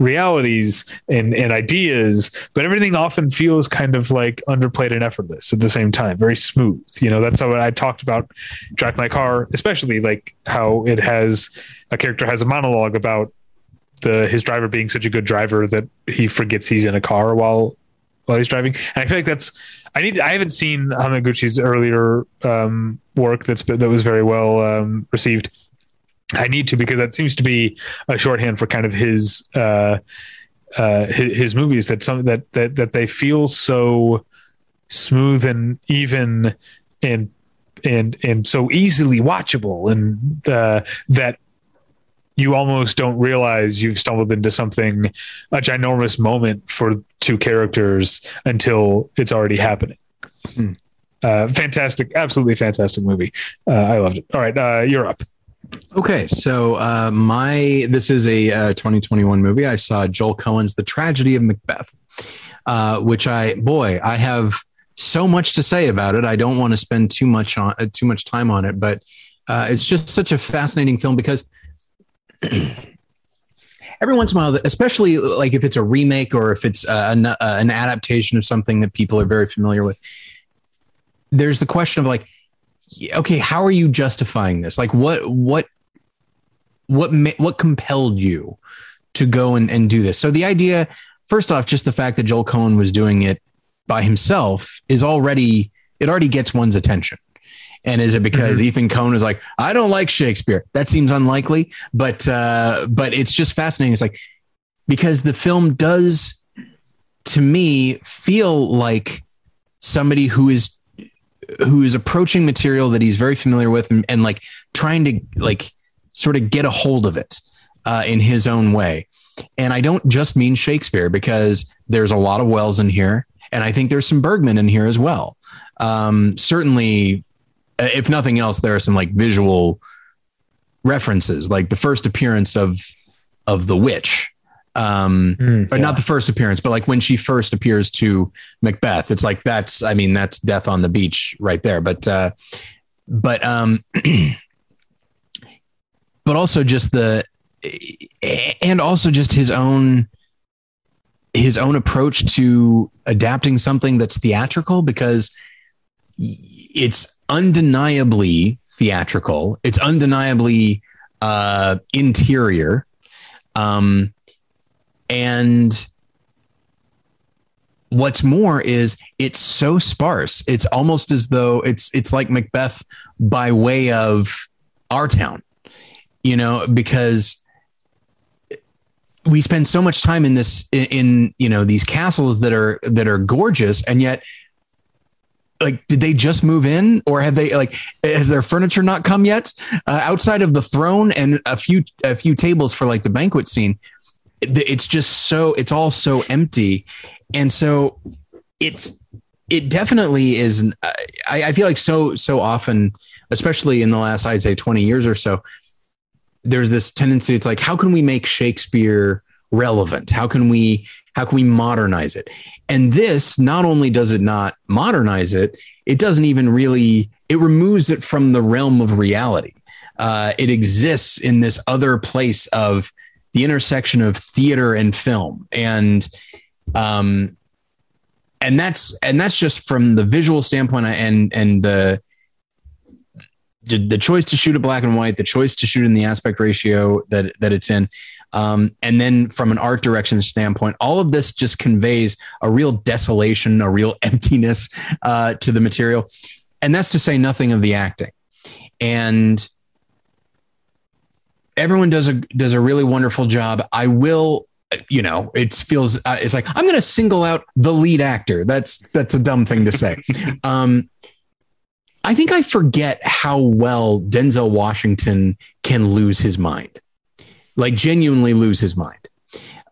realities and, and ideas but everything often feels kind of like underplayed and effortless at the same time very smooth. You know that's how i talked about drive my car especially like how it has a character has a monologue about the his driver being such a good driver that he forgets he's in a car while while he's driving. And i feel like that's i need i haven't seen hamaguchi's earlier um work that's that was very well um received I need to because that seems to be a shorthand for kind of his uh, uh, his, his movies that some that that that they feel so smooth and even and and and so easily watchable and uh, that you almost don't realize you've stumbled into something a ginormous moment for two characters until it's already happening. Hmm. Uh, fantastic, absolutely fantastic movie. Uh, I loved it. All right, uh, you're up. Okay, so uh, my this is a uh, 2021 movie. I saw Joel Coen's The Tragedy of Macbeth, uh, which I boy I have so much to say about it. I don't want to spend too much on uh, too much time on it, but uh, it's just such a fascinating film because every once in a while, especially like if it's a remake or if it's uh, an, an adaptation of something that people are very familiar with, there's the question of like okay how are you justifying this? Like what what what what compelled you to go and, and do this? So the idea first off just the fact that joel coen was doing it by himself is already it already gets one's attention. And is it because Mhm. ethan coen is like i don't like shakespeare. That seems unlikely but uh but it's just fascinating. It's like because the film does to me feel like somebody who is who is approaching material that he's very familiar with and, and like trying to like sort of get a hold of it uh, in his own way. And I don't just mean Shakespeare because there's a lot of Welles in here, and I think there's some Bergman in here as well. Um, certainly, uh, if nothing else, there are some like visual references, like the first appearance of of the witch. Um, or not the first appearance, but like when she first appears to Macbeth, it's like that's I mean that's death on the beach right there. But uh, but um, but also just the and also just his own his own approach to adapting something that's theatrical because it's undeniably theatrical. It's undeniably uh, interior. Um, and what's more is it's so sparse. It's almost as though it's it's like Macbeth by way of our town, you know, because we spend so much time in this in, in you know these castles that are that are gorgeous and yet like did they just move in or have they like has their furniture not come yet uh, outside of the throne and a few a few tables for like the banquet scene it's just so it's all so empty. And so it's it definitely is I, I feel like so so often especially in the last i'd say 20 years or so there's this tendency it's like how can we make shakespeare relevant? How can we how can we modernize it? And this not only does it not modernize it it doesn't even really it removes it from the realm of reality. Uh, it exists in this other place of the intersection of theater and film. And um and that's and that's just from the visual standpoint and and the the, choice to shoot it black and white, the choice to shoot in the aspect ratio that that it's in, um, and then from an art direction standpoint, all of this just conveys a real desolation, a real emptiness uh, to the material, and that's to say nothing of the acting. And everyone does a does a really wonderful job. I will you know it feels uh, it's like i'm going to single out the lead actor that's that's a dumb thing to say um I think I forget how well Denzel Washington can lose his mind, like genuinely lose his mind.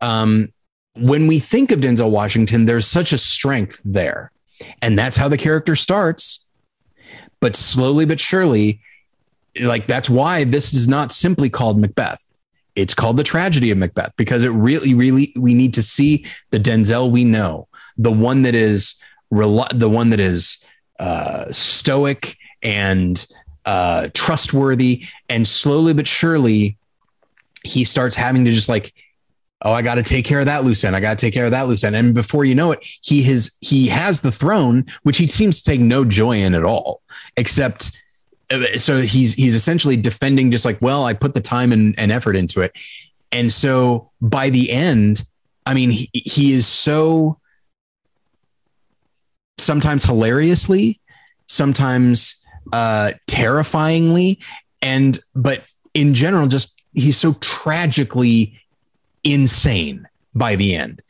Um, when we think of Denzel Washington, there's such a strength there. And that's how the character starts. But slowly but surely, like that's why this is not simply called Macbeth. It's called the tragedy of Macbeth because it really, really, we need to see the Denzel we know, the one that is, the one that is uh, stoic and uh, trustworthy. And slowly but surely, he starts having to just like, oh, I got to take care of that loose end. I got to take care of that loose end. And before you know it, he has he has the throne, which he seems to take no joy in at all, except so he's he's essentially defending just like, well, I put the time and, and effort into it. And so by the end, I mean, he, he is so sometimes hilariously, sometimes uh, terrifyingly, and but in general, just he's so tragically insane by the end.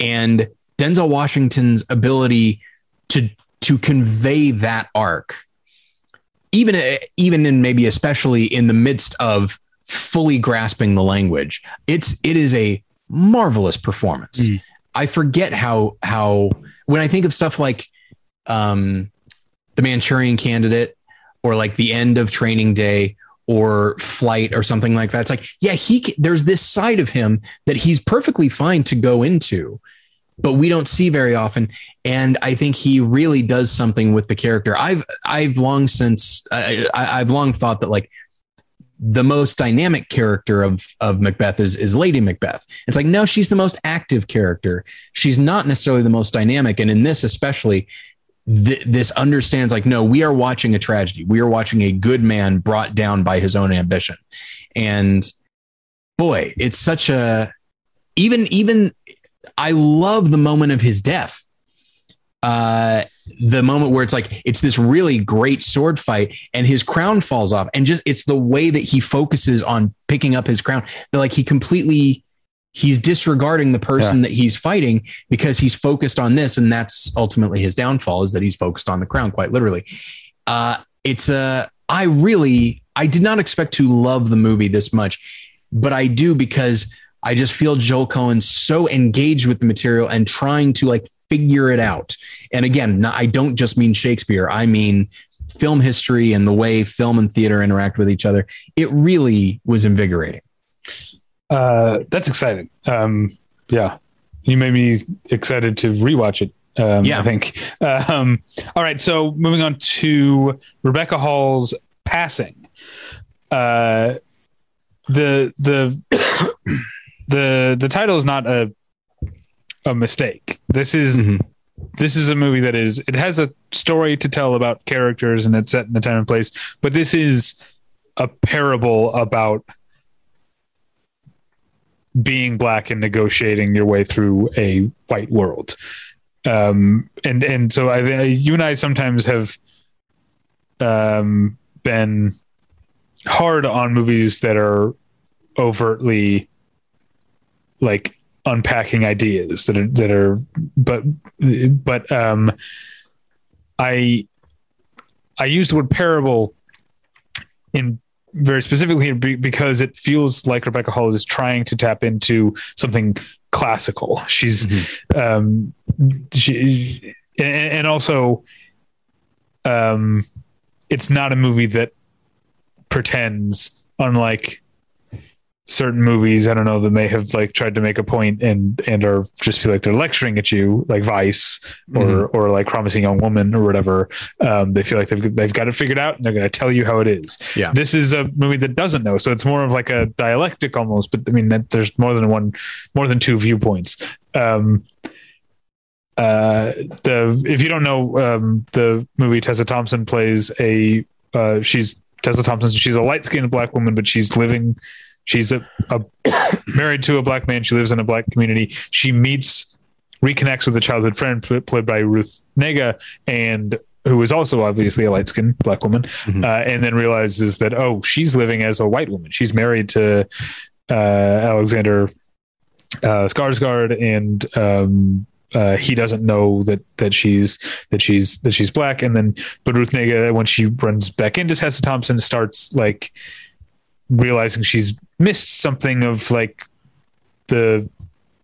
And Denzel Washington's ability to to convey that arc, even even in maybe especially in the midst of fully grasping the language, it's it is a marvelous performance. Mm. I forget how how when I think of stuff like um, the Manchurian Candidate or like the end of Training Day or Flight or something like that, it's like yeah, he there's this side of him that he's perfectly fine to go into, but we don't see very often. And I think he really does something with the character. I've I've long since I, I've long thought that like the most dynamic character of of Macbeth is is Lady Macbeth. It's like no, she's the most active character. She's not necessarily the most dynamic, and in this especially, th- this understands like no, we are watching a tragedy. We are watching a good man brought down by his own ambition, and boy, it's such a even even I love the moment of his death. Uh, the moment where it's like it's this really great sword fight and his crown falls off and just it's the way that he focuses on picking up his crown that like he completely he's disregarding the person yeah. that he's fighting because he's focused on this and that's ultimately his downfall is that he's focused on the crown quite literally uh it's a uh, i really i did not expect to love the movie this much but i do because I just feel Joel Coen so engaged with the material and trying to like figure it out. And again, I don't just mean Shakespeare, I mean film history and the way film and theater interact with each other. It really was invigorating. Uh, that's exciting. Um, yeah, you made me excited to rewatch it. Um, yeah, I think. Um, all right, so moving on to Rebecca Hall's passing. Uh, the the the the title is not a a mistake. This is mm-hmm. this is a movie that is it has a story to tell about characters and it's set in a time and place, but this is a parable about being black and negotiating your way through a white world. Um, and and so I, I, you and I sometimes have um, been hard on movies that are overtly like unpacking ideas that are that are but but um I I used the word parable in very specifically because it feels like Rebecca Hall is trying to tap into something classical. She's um she and, and also um it's not a movie that pretends unlike certain movies i don't know that may have like tried to make a point and and are just feel like they're lecturing at you like vice or or like promising young woman or whatever um they feel like they've they've got it figured out and they're going to tell you how it is. Yeah. this is a movie that doesn't know so it's more of like a dialectic almost but i mean that there's more than one more than two viewpoints. Um uh the if you don't know um the movie tessa thompson plays a uh she's tessa thompson she's a light-skinned black woman but she's living she's a, a married to a black man. She lives in a black community. She meets reconnects with a childhood friend pl- played by ruth negga and who is also obviously a light-skinned black woman Mhm. uh, and then realizes that oh she's living as a white woman. She's married to uh alexander uh skarsgård and um uh, he doesn't know that that she's that she's that she's black, and then but Ruth Negga, when she runs back into Tessa Thompson, starts like realizing she's missed something of like the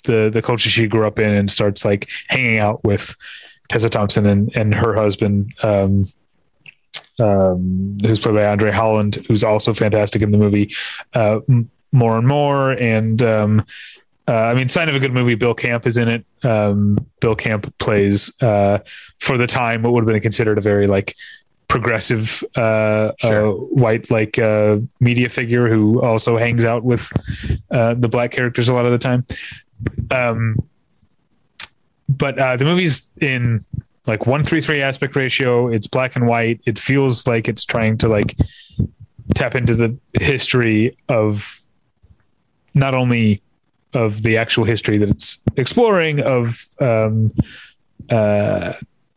the the culture she grew up in, and starts like hanging out with Tessa Thompson and and her husband, um, um, who's played by Andre Holland, who's also fantastic in the movie, uh, m- more and more, and um, uh, I mean, sign of a good movie. Bill Camp is in it. Um, Bill Camp plays uh, for the time what would have been considered a very like progressive uh, Sure. uh, white like uh, media figure who also hangs out with uh, the black characters a lot of the time. Um, but uh, the movie's in like one three three aspect ratio. It's black and white. It feels like it's trying to like tap into the history of not only of the actual history that it's exploring of um, uh, uh,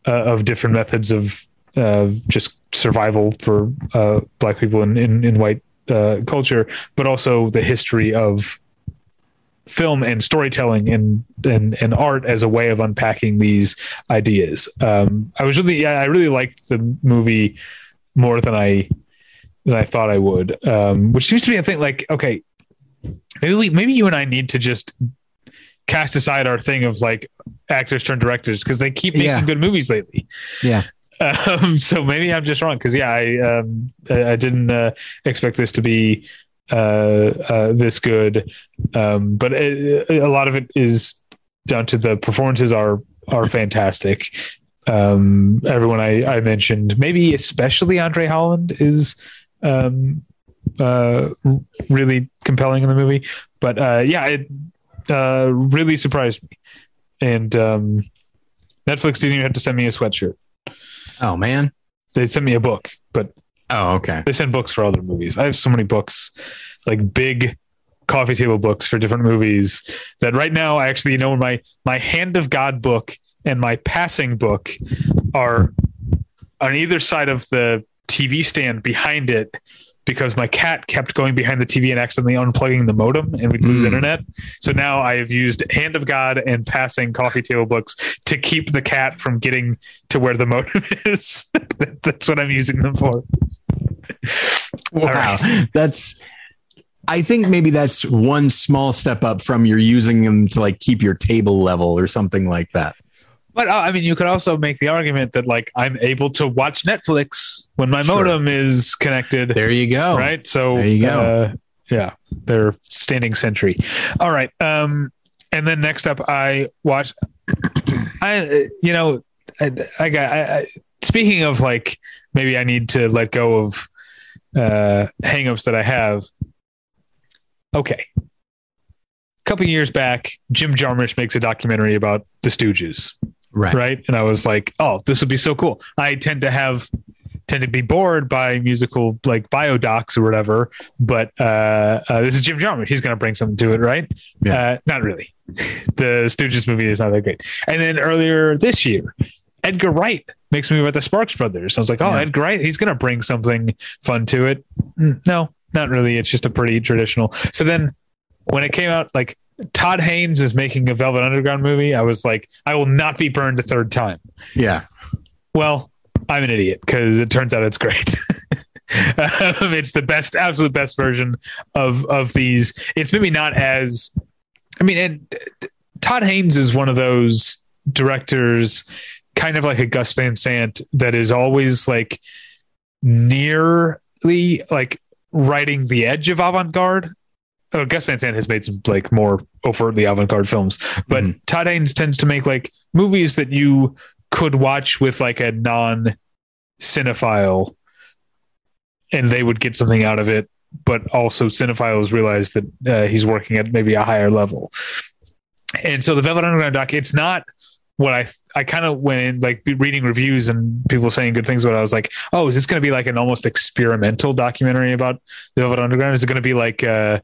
of different methods of uh, just survival for uh, black people in in, in white uh, culture, but also the history of film and storytelling and, and and art as a way of unpacking these ideas. Um, I was really yeah, I really liked the movie more than I than I thought I would. Um, which seems to be I think like okay, maybe we maybe you and I need to just cast aside our thing of like actors turn directors because they keep making Yeah. good movies lately. Yeah. Um, so maybe I'm just wrong because yeah, I um, I, didn't uh, expect this to be uh, uh, this good, um, but it, a lot of it is down to the performances are are fantastic. Um, everyone I, I mentioned, maybe especially Andre Holland, is um, uh, really compelling in the movie. But uh, yeah, it uh, really surprised me, and um, Netflix didn't even have to send me a sweatshirt Oh man. they sent me a book, but Oh okay. they send books for other movies. I have so many books, like big coffee table books for different movies that right now I actually you know my my Hand of God book and my Passing book are on either side of the TV stand behind it because my cat kept going behind the TV and accidentally unplugging the modem and we'd lose Mm. internet. So now I have used Hand of God and Passing coffee table books to keep the cat from getting to where the modem is. That's what I'm using them for. Wow. That's I think maybe that's one small step up from you're using them to like keep your table level or something like that. But uh, I mean, you could also make the argument that like I'm able to watch Netflix when my Sure. modem is connected, There you go. right? So There you go. Uh, yeah, they're standing sentry. All right. Um, and then next up, I watched. I you know I, I got. I, I, speaking of like maybe I need to let go of uh hangups that I have. Okay. A couple years back, Jim Jarmusch makes a documentary about the Stooges Right. right? And i was like oh this would be so cool. I tend to have tend to be bored by musical like biodocs or whatever but uh, uh this is jim jarmusch. He's going to bring something to it right? Yeah. uh not really. The stooges movie is not that great. And then earlier this year edgar wright makes movie about the sparks brothers. I was like oh Yeah. edgar wright he's going to bring something fun to it. Mm, no not really. It's just a pretty traditional. So then when it came out like Todd Haynes is making a Velvet Underground movie, I was like, I will not be burned a third time. Yeah. Well, I'm an idiot because it turns out it's great. um, it's the best, absolute best version of of these. It's maybe not as, I mean, and Todd Haynes is one of those directors, kind of like a Gus Van Sant, that is always like nearly like riding the edge of avant-garde. Oh, Gus Van Sant has made some like more overtly avant-garde films, but mm-hmm. Todd Haynes tends to make like movies that you could watch with like a non cinephile and they would get something out of it but also cinephiles realize that uh, he's working at maybe a higher level. And so the velvet underground doc it's not what i i kind of went in like reading reviews and people saying good things about it. I was like oh is this going to be like an almost experimental documentary about the velvet underground? Is it going to be like uh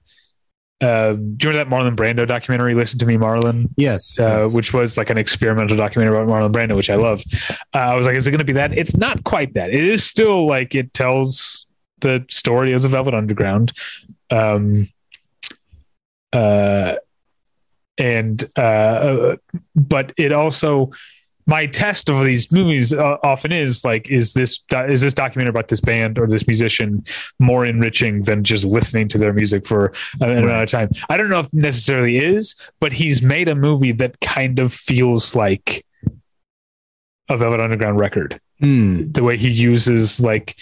um, do you remember that Marlon Brando documentary? Listen to me, Marlon. Yes, uh, yes. which was like an experimental documentary about Marlon Brando, which I love. Uh, I was like, is it going to be that? It's not quite that. It is still like it tells the story of the Velvet Underground. Um, uh, and uh, but it also my test of these movies uh, often is like is this is this documentary about this band or this musician more enriching than just listening to their music for an right. amount of time i don't know if necessarily is but he's made a movie that kind of feels like a velvet underground record mm. the way he uses like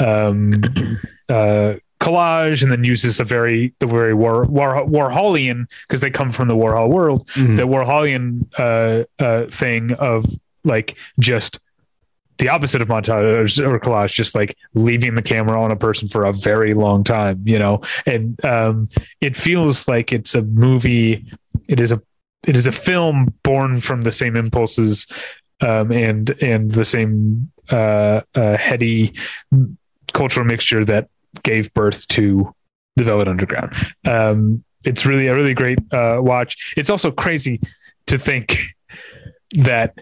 um uh collage and then uses the very the very war, war Warholian because they come from the Warhol world. Mm-hmm. The Warholian uh, uh, thing of like just the opposite of montage or collage, just like leaving the camera on a person for a very long time, you know. And um, it feels like it's a movie. It is a it is a film born from the same impulses um, and and the same uh, uh, heady cultural mixture that gave birth to the Velvet Underground. Um, it's really a really great uh, watch. It's also crazy to think that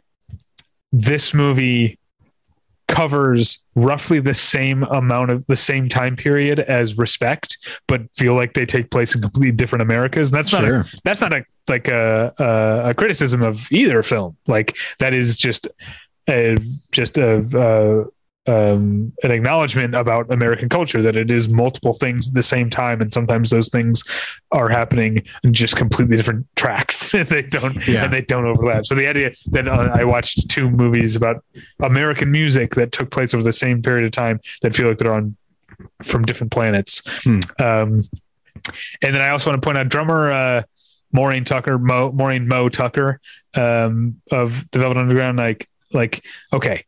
this movie covers roughly the same amount of the same time period as respect but feel like they take place in completely different americas and that's not sure. a, that's not a like a, a, a criticism of either film like that is just a just a, a um, an acknowledgement about American culture that it is multiple things at the same time, and sometimes those things are happening in just completely different tracks, and they don't yeah. and they don't overlap. So the idea that uh, I watched two movies about American music that took place over the same period of time that feel like they're on from different planets. Hmm. Um, and then I also want to point out drummer uh, Maureen Tucker, Mo, Maureen Mo Tucker um, of the Velvet Underground. Like, like okay,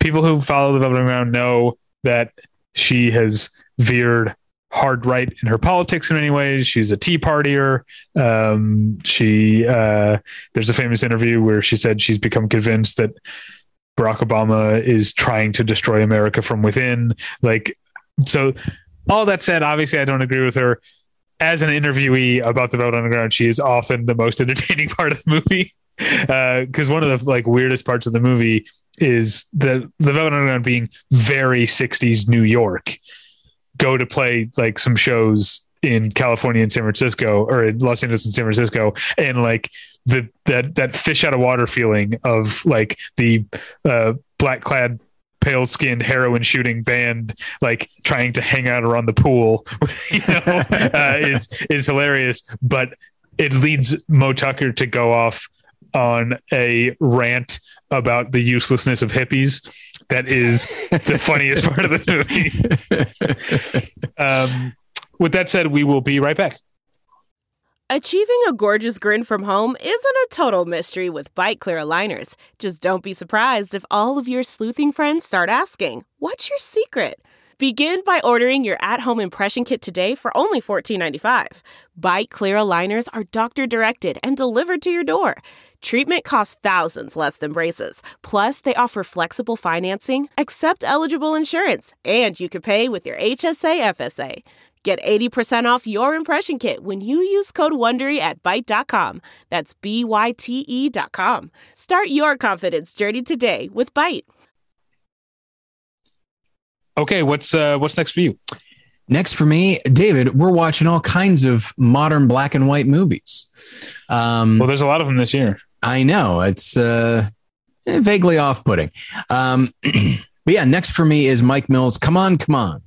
people who follow the Velvet Underground know that she has veered hard right in her politics in many ways. She's a Tea Partier. Um, she uh, there's a famous interview where she said she's become convinced that Barack Obama is trying to destroy America from within. Like, so all that said, obviously I don't agree with her. As an interviewee about the Velvet Underground, she is often the most entertaining part of the movie because uh, one of the like weirdest parts of the movie is the the Velvet Underground being very 60s New York. Go to play like some shows in California and San Francisco or in Los Angeles and San Francisco and like the that that fish out of water feeling of like the uh, black clad pale skinned heroin shooting band like trying to hang out around the pool you know uh, is is hilarious but it leads Mo Tucker to go off on a rant about the uselessness of hippies. That is the funniest part of the movie. um, with that said, we will be right back. Achieving a gorgeous grin from home isn't a total mystery with Byte clear aligners. Just don't be surprised if all of your sleuthing friends start asking, What's your secret? Begin by ordering your at home impression kit today for only $14.95. Byte clear aligners are doctor directed and delivered to your door. Treatment costs thousands less than braces. Plus, they offer flexible financing, accept eligible insurance, and you can pay with your HSA FSA. Get 80% off your impression kit when you use code WONDERY at Byte.com. That's B-Y-T-E dot com. Start your confidence journey today with Byte. Okay, what's uh, what's next for you? Next for me, David, we're watching all kinds of modern black and white movies. Um, Well, there's a lot of them this year. I know it's uh, vaguely off-putting. Um, but yeah, next for me is Mike Mills. Come on, come on,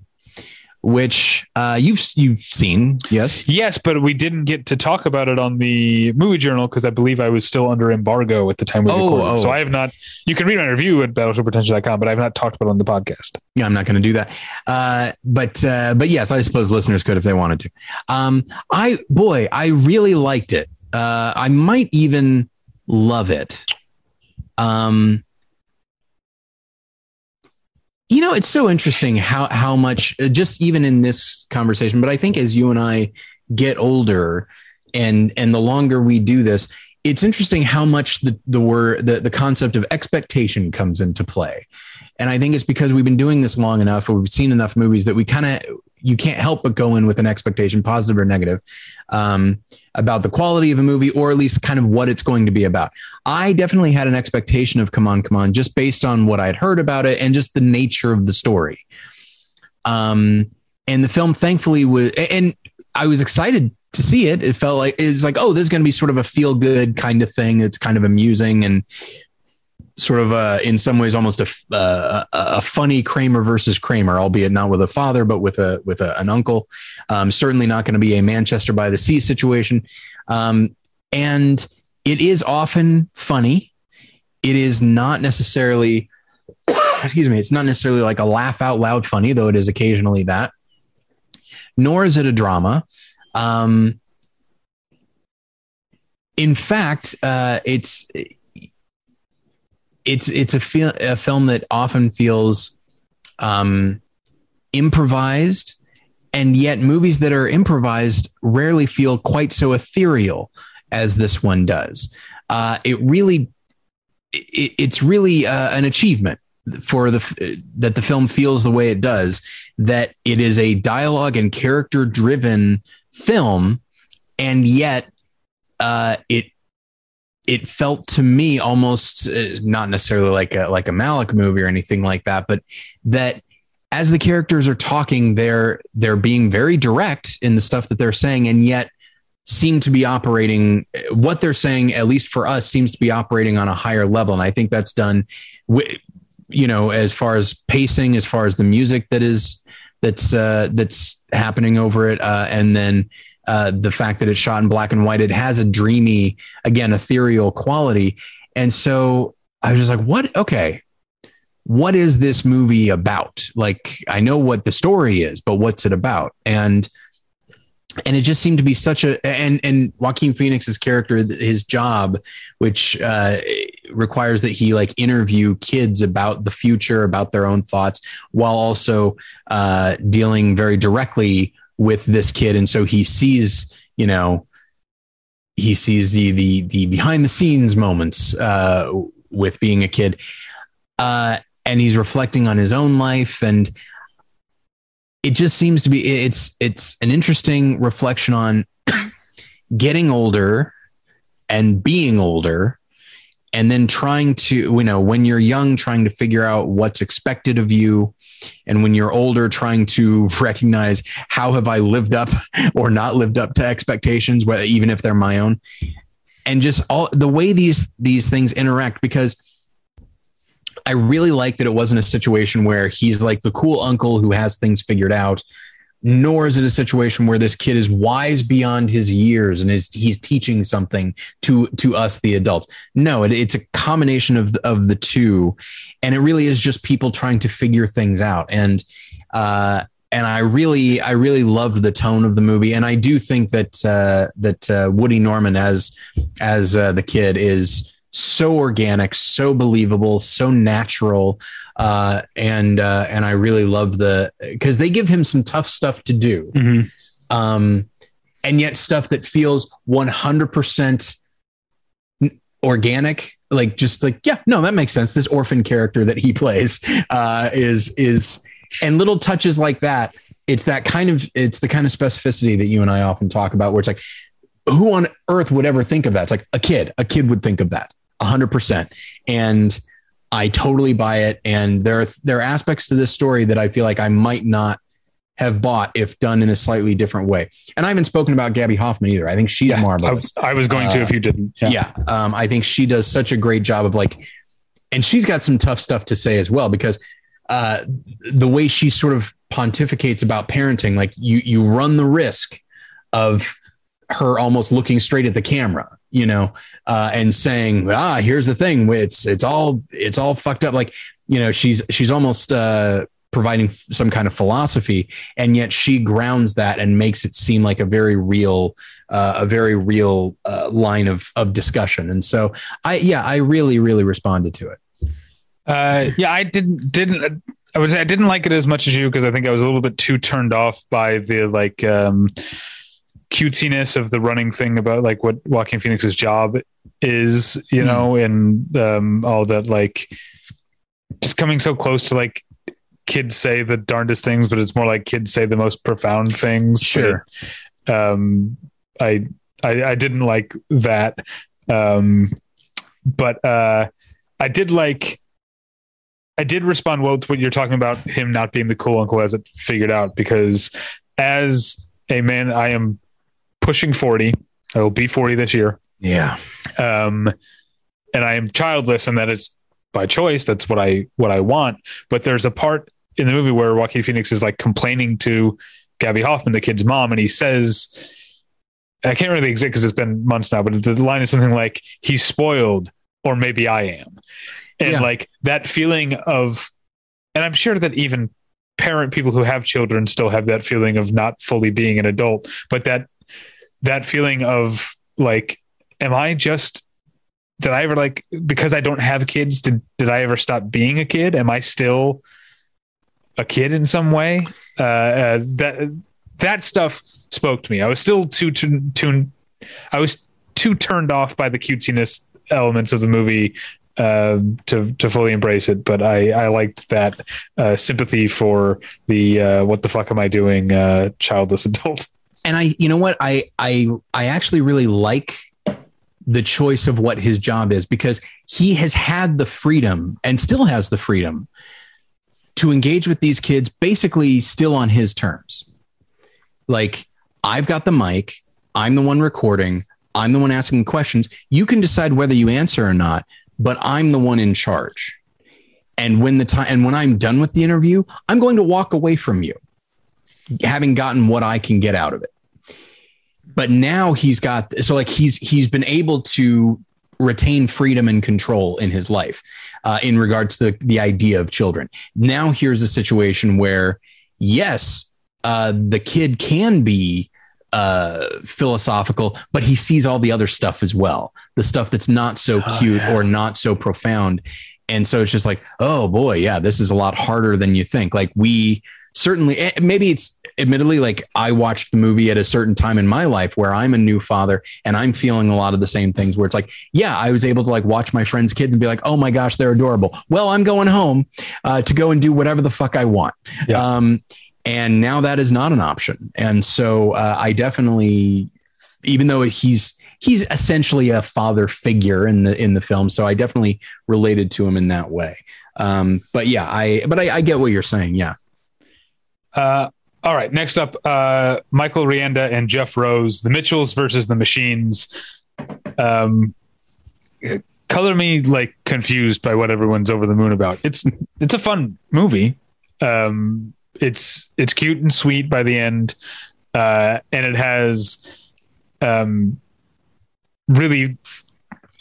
which uh, you've you've seen, yes? Yes, but we didn't get to talk about it on the movie journal because I believe I was still under embargo at the time we Oh, recorded. oh. So I have not. You can read my review at battleshippretension.com, but I have not talked about it on the podcast. Yeah, I'm not going to do that. Uh, but uh, but yes, I suppose listeners could if they wanted to. Um, I boy, I really liked it. Uh, I might even love it. Um, you know, it's so interesting how how much uh, just even in this conversation, but I think as you and I get older and and the longer we do this, it's interesting how much the the word the, the concept of expectation comes into play. And I think it's because we've been doing this long enough, or we've seen enough movies that we kind of you can't help but go in with an expectation, positive or negative, um, about the quality of a movie, or at least kind of what it's going to be about. I definitely had an expectation of Come On, Come On, just based on what I'd heard about it and just the nature of the story. Um, and the film, thankfully, was, and I was excited to see it. It felt like it was like, oh, this is going to be sort of a feel good kind of thing. It's kind of amusing and sort of uh, in some ways almost a, uh, a funny Kramer versus Kramer, albeit not with a father, but with a with a, an uncle. Um, certainly not going to be a Manchester by the Sea situation. Um, and it is often funny. It is not necessarily, excuse me, it's not necessarily like a laugh out loud funny, though it is occasionally that. Nor is it a drama. Um, in fact, uh, it's it's it's a, feel, a film that often feels um, improvised, and yet movies that are improvised rarely feel quite so ethereal as this one does. Uh, it really, it, it's really uh, an achievement for the that the film feels the way it does. That it is a dialogue and character driven film, and yet uh, it it felt to me almost uh, not necessarily like a like a Malick movie or anything like that, but that as the characters are talking, they're they're being very direct in the stuff that they're saying, and yet seem to be operating what they're saying at least for us seems to be operating on a higher level. And i think that's done with you know as far as pacing as far as the music that is that's uh that's happening over it uh and then uh, the fact that it's shot in black and white, it has a dreamy, again, ethereal quality. And so I was just like, what? Okay. What is this movie about? Like, I know what the story is, but what's it about? And, and it just seemed to be such a, and, and Joaquin Phoenix's character, his job, which, uh, requires that he like interview kids about the future, about their own thoughts, while also, uh, dealing very directly with this kid. And so he sees you know he sees the the the behind the scenes moments uh with being a kid uh and he's reflecting on his own life. And it just seems to be it's it's an interesting reflection on getting older and being older and then trying to you know when you're young trying to figure out what's expected of you. And when you're older trying to recognize how have i lived up or not lived up to expectations whether even if they're my own. And just all the way these these things interact because i really like that it wasn't a situation where he's like the cool uncle who has things figured out nor is it a situation where this kid is wise beyond his years and is he's teaching something to to us the adults. No it, it's a combination of of the two. And it really is just people trying to figure things out. And uh and I really, I really loved the tone of the movie, and I do think that uh, that uh, Woody Norman as as uh, the kid is so organic, so believable, so natural, uh, and uh, and I really love the because they give him some tough stuff to do, Mm-hmm. um, and yet stuff that feels one hundred percent organic. Like just like yeah, no, that makes sense. This orphan character that he plays uh, is is and little touches like that. It's that kind of it's the kind of specificity that you and I often talk about, where it's like, who on earth would ever think of that? It's like a kid. A kid would think of that hundred percent. And I totally buy it. And there are there are aspects to this story that I feel like I might not have bought if done in a slightly different way. And I haven't spoken about Gaby Hoffmann either. I think she's Yeah, I, marvelous. I was going to if you didn't. Uh, yeah. Um, I think she does such a great job of like, and she's got some tough stuff to say as well because uh, the way she sort of pontificates about parenting, like you you run the risk of her almost looking straight at the camera, you know, uh, and saying, "Ah, here's the thing. It's it's all it's all fucked up." Like, you know, she's she's almost uh, providing some kind of philosophy, and yet she grounds that and makes it seem like a very real, uh, a very real uh, line of of discussion. And so, I yeah, I really really responded to it. Uh, yeah, I didn't didn't I say I didn't like it as much as you because I think I was a little bit too turned off by the like um cutesiness of the running thing about like what Joaquin Phoenix's job is, you Hmm. know, and um all that like just coming so close to like kids say the darndest things, but it's more like kids say the most profound things. Sure. Um I I, I didn't like that. Um but uh I did like I did respond well to what you're talking about him not being the cool uncle as it figured out because as a man I am pushing 40 I will be 40 this year. Yeah. um and I am childless and that is by choice. That's what I what I want. But there's a part in the movie where Joaquin Phoenix is like complaining to Gaby Hoffmann the kid's mom and he says I can't really exit because it's been months now but the line is something like he's spoiled or maybe I am. And Yeah. like that feeling of and I'm sure that even parent people who have children still have that feeling of not fully being an adult but that that feeling of like am I just did I ever like because I don't have kids did did I ever stop being a kid am I still a kid in some way uh, uh that that stuff spoke to me I was still too too, too I was too turned off by the cutesiness elements of the movie um, to to fully embrace it, but I I liked that uh, sympathy for the uh, what the fuck am I doing uh, childless adult. And I, you know what, I, I, I actually really like the choice of what his job is because he has had the freedom and still has the freedom to engage with these kids basically still on his terms. Like, I've got the mic, I'm the one recording, I'm the one asking questions. You can decide whether you answer or not, but I'm the one in charge. And when the time and when I'm done with the interview, I'm going to walk away from you, having gotten what I can get out of it but now he's got so like he's he's been able to retain freedom and control in his life uh, in regards to the, the idea of children. Now here's a situation where yes uh, the kid can be uh, philosophical but he sees all the other stuff as well. The stuff that's not so Oh, cute yeah. or not so profound. And so it's just like oh boy yeah this is a lot harder than you think. Like we certainly eh, maybe it's admittedly like I watched the movie at a certain time in my life where I'm a new father and I'm feeling a lot of the same things where it's like, yeah, I was able to like watch my friends' kids and be like, oh my gosh, they're adorable. Well, I'm going home uh, to go and do whatever the fuck I want. Yeah. Um, and now that is not an option. And so uh, I definitely, even though he's he's essentially a father figure in the in the film, so I definitely related to him in that way. Um, but yeah, I but I, I get what you're saying. Yeah. Uh, all right, next up, uh, Michael Rianda and Jeff Rose, the Mitchells versus the Machines. Um, color me like confused by what everyone's over the moon about. It's it's a fun movie. Um, it's it's cute and sweet by the end, uh, and it has um, really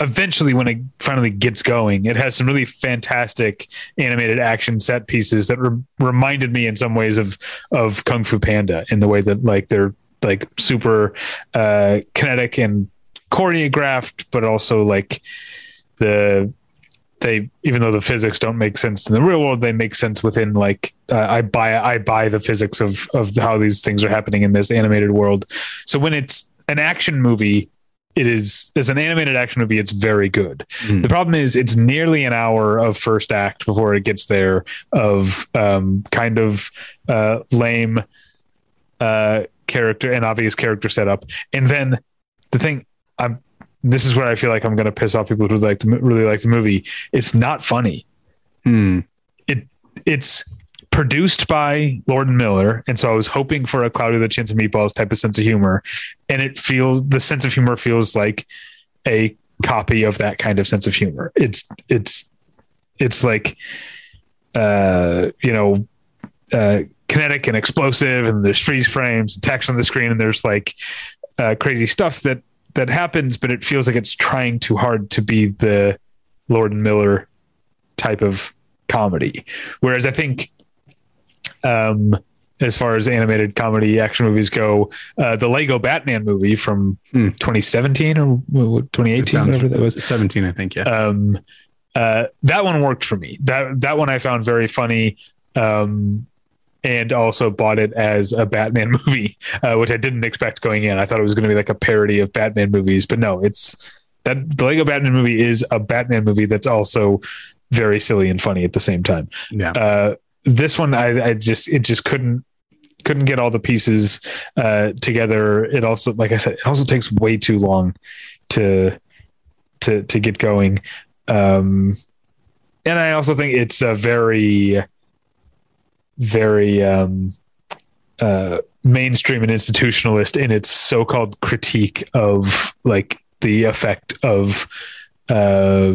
eventually when it finally gets going it has some really fantastic animated action set pieces that re- reminded me in some ways of of kung fu panda in the way that like they're like super uh kinetic and choreographed but also like the they even though the physics don't make sense in the real world they make sense within like uh, i buy i buy the physics of of how these things are happening in this animated world. So when it's an action movie it is as an animated action movie it's very good. Mm. the problem is it's nearly an hour of first act before it gets there of um, kind of uh, lame uh, character and obvious character setup. And then the thing i'm this is where i feel like i'm going to piss off people who like to, really like the movie. It's not funny. It it's produced by Lord and Miller, and so I was hoping for a Cloudy with a Chance of Meatballs type of sense of humor, and it feels the sense of humor feels like a copy of that kind of sense of humor. It's it's it's like uh you know uh kinetic and explosive and there's freeze frames and text on the screen and there's like uh crazy stuff that that happens but it feels like it's trying too hard to be the Lord and Miller type of comedy whereas I think um as far as animated comedy action movies go, uh, the Lego Batman movie from Hmm. 2017 or 2018, Sounds- whatever that was. 17, I think. Yeah. Um, uh, that one worked for me. That that one I found very funny, um, and also bought it as a Batman movie, uh, which I didn't expect going in. I thought it was going to be like a parody of Batman movies, but no, it's that the Lego Batman movie is a Batman movie that's also very silly and funny at the same time yeah. uh, this one I, I just it just couldn't couldn't get all the pieces uh, together. It also, like I said, it also takes way too long to to to get going. Um, and I also think it's a very very um, uh, mainstream and institutionalist in its so-called critique of like the effect of uh,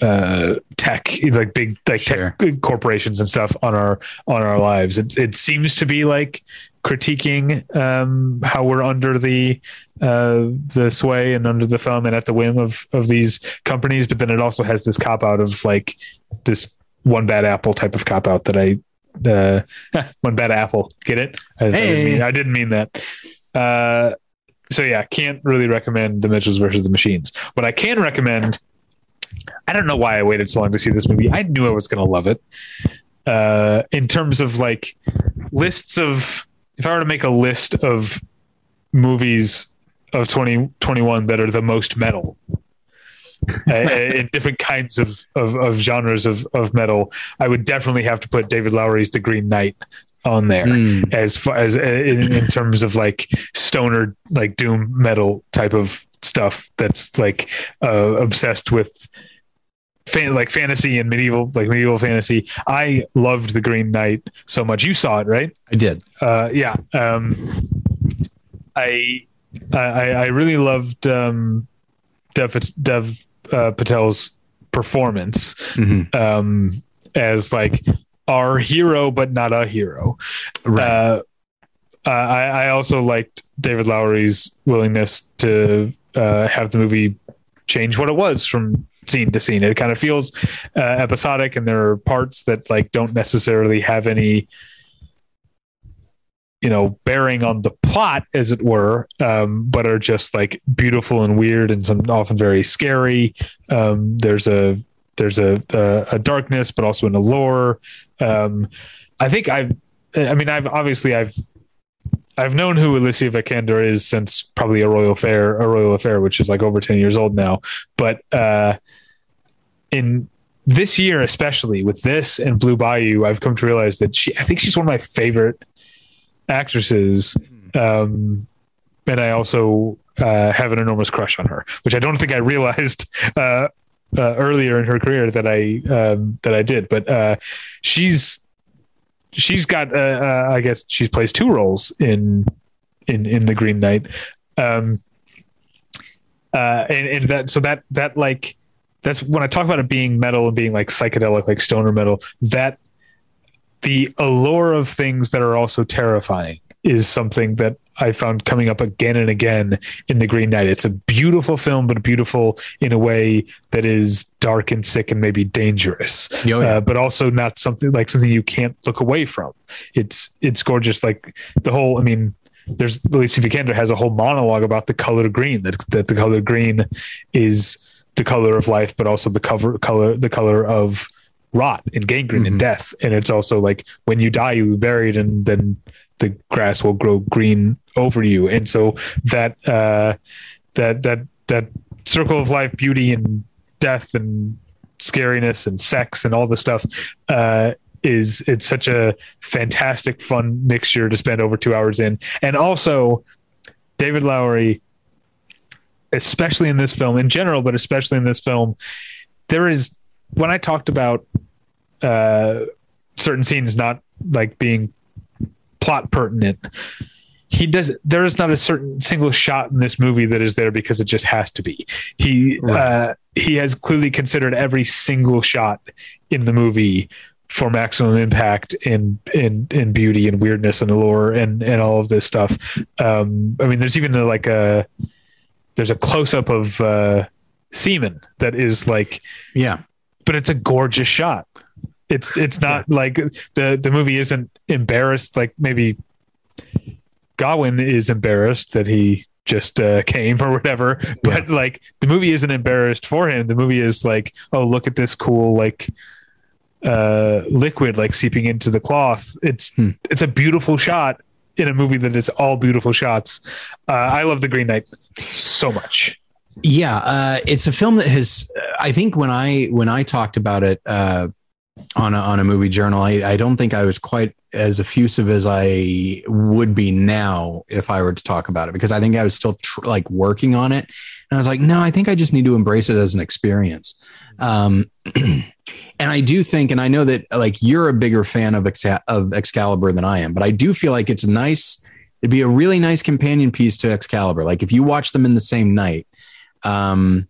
uh, tech, like big like Sure. tech corporations and stuff on our on our lives. It it seems to be like critiquing um, how we're under the uh, the sway and under the thumb and at the whim of of these companies, but then it also has this cop out of like this one bad apple type of cop out that I uh, one bad apple. Get it? I, I, didn't, mean, I didn't mean that. Uh, so yeah, can't really recommend The Mitchells versus the Machines. What I can recommend, I don't know why I waited so long to see this movie. I knew I was going to love it. Uh, in terms of like lists of, if I were to make a list of movies of 2021 that are the most metal uh, in different kinds of, of, of genres of, of metal, I would definitely have to put David Lowery's The Green Knight on there Mm. as far as uh, in, in terms of like stoner like doom metal type of stuff that's like uh, obsessed with fan, like fantasy and medieval like medieval fantasy i loved the green knight so much you saw it right I did. uh yeah um i i i really loved um dev dev uh, patel's performance Mhm. um as like our hero but not a hero Right. uh, uh, I, I also liked David Lowery's willingness to uh, have the movie change what it was from scene to scene. It kind of feels uh, episodic, and there are parts that like don't necessarily have any, you know, bearing on the plot, as it were, um, but are just like beautiful and weird, and some often very scary. Um, there's a there's a, a a darkness, but also an allure. Um, I think I've I mean, I've obviously I've I've known who Alicia Vikander is since probably a royal affair, a royal affair, which is like over ten years old now. But uh, in this year, especially with this and Blue Bayou, I've come to realize that she. I think she's one of my favorite actresses, um, and I also uh, have an enormous crush on her, which I don't think I realized. Uh, uh, earlier in her career that I um, that I did, but uh, she's she's got uh, uh, I guess she plays two roles in in in the Green Knight, um, and, and that so that that like that's when I talk about it being metal and being like psychedelic, like stoner metal. That the allure of things that are also terrifying is something that I found coming up again and again in the Green Knight. It's a beautiful film, but beautiful in a way that is dark and sick and maybe dangerous Oh, yeah. uh, but also not something like something you can't look away from. It's it's gorgeous. Like the whole, I mean, there's Alicia Vikander has a whole monologue about the color green. That that the color green is the color of life, but also the cover color the color of rot and gangrene Mhm. and death. And it's also like when you die, you buried, and then the grass will grow green over you. And so that uh, that that that circle of life, beauty and death and scariness and sex and all the stuff uh, is it's such a fantastic fun mixture to spend over two hours in and also david lowery especially in this film in general but especially in this film there is when i talked about uh, certain scenes not like being plot pertinent. He does. There is not a certain single shot in this movie that is there because it just has to be. He Right. uh, he has clearly considered every single shot in the movie for maximum impact in in in beauty and weirdness and allure and and all of this stuff. Um, I mean, there's even a, like a there's a close up of uh, semen that is like Yeah. but it's a gorgeous shot. It's it's not like the the movie isn't embarrassed like maybe Gawain is embarrassed that he just uh, came or whatever, but like the movie isn't embarrassed for him. The movie is like, oh look at this cool like uh liquid like seeping into the cloth. It's Hmm. it's a beautiful shot in a movie that is all beautiful shots. Uh, I love The Green Knight so much. Yeah, uh, it's a film that has. I think when I when I talked about it uh, on a, on a movie journal, I, I don't think I was quite as effusive as I would be now if I were to talk about it because I think I was still tr- like working on it, and I was like, no, I think I just need to embrace it as an experience. Um, and I do think, and I know that like you're a bigger fan of of Excalibur than I am, but I do feel like it's nice. It'd be a really nice companion piece to Excalibur. Like if you watch them in the same night, um,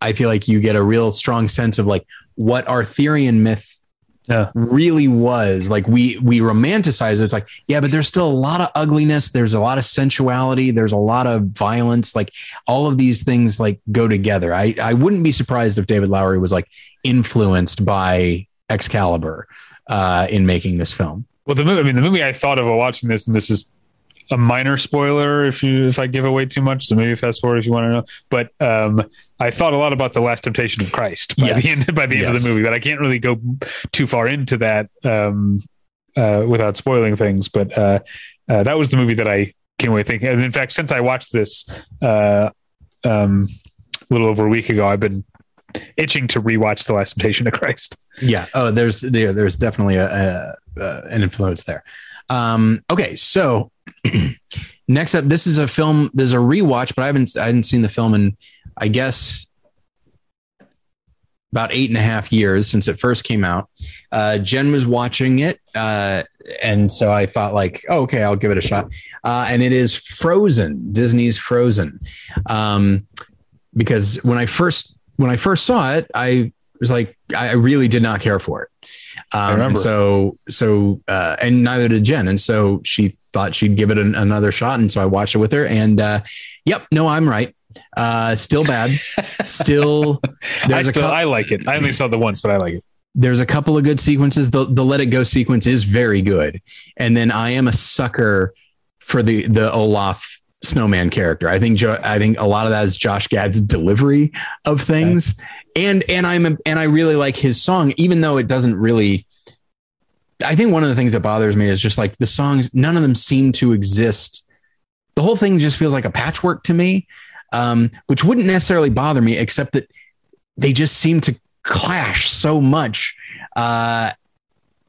I feel like you get a real strong sense of like what Arthurian myth Yeah. really was. Like we we romanticize it. It's like, yeah, but there's still a lot of ugliness. There's a lot of sensuality. There's a lot of violence. Like all of these things like go together. I I wouldn't be surprised if David Lowery was like influenced by Excalibur uh, in making this film. Well, the movie, I mean, the movie I thought of while watching this, and this is a minor spoiler if you if I give away too much, so maybe fast forward if you want to know. But um, I thought a lot about the Last Temptation of Christ by Yes. the end by the end of the movie, but I can't really go too far into that um, uh, without spoiling things. But uh, uh, that was the movie that I came away thinking. And in fact, since I watched this uh, um, a little over a week ago, I've been itching to rewatch the Last Temptation of Christ. Yeah. Oh, there's there, there's definitely a, a, a an influence there. Um, okay, so next up, this is a film. There's a rewatch, but I haven't I hadn't seen the film in I guess about eight and a half years since it first came out. Uh, Jen was watching it, uh, and so I thought like, oh, okay, I'll give it a shot. Uh, and it is Frozen, Disney's Frozen, um, because when I first when I first saw it, I was like, I really did not care for it. Um, and remember. so, so, uh, and neither did Jen. And so she thought she'd give it an, another shot. And so I watched it with her and, uh, yep, no, I'm right. Uh, still bad. Still, I, still, cou- I like it. I only saw the once, but I like it. there's a couple of good sequences. The the Let It Go sequence is very good, and then I am a sucker for the the Olaf snowman character. I think jo- I think a lot of that is Josh Gad's delivery of things, and and I'm and I really like his song, even though it doesn't really. I think one of the things that bothers me is just like the songs. None of them seem to exist. The whole thing just feels like a patchwork to me, um, which wouldn't necessarily bother me, except that they just seem to clash so much uh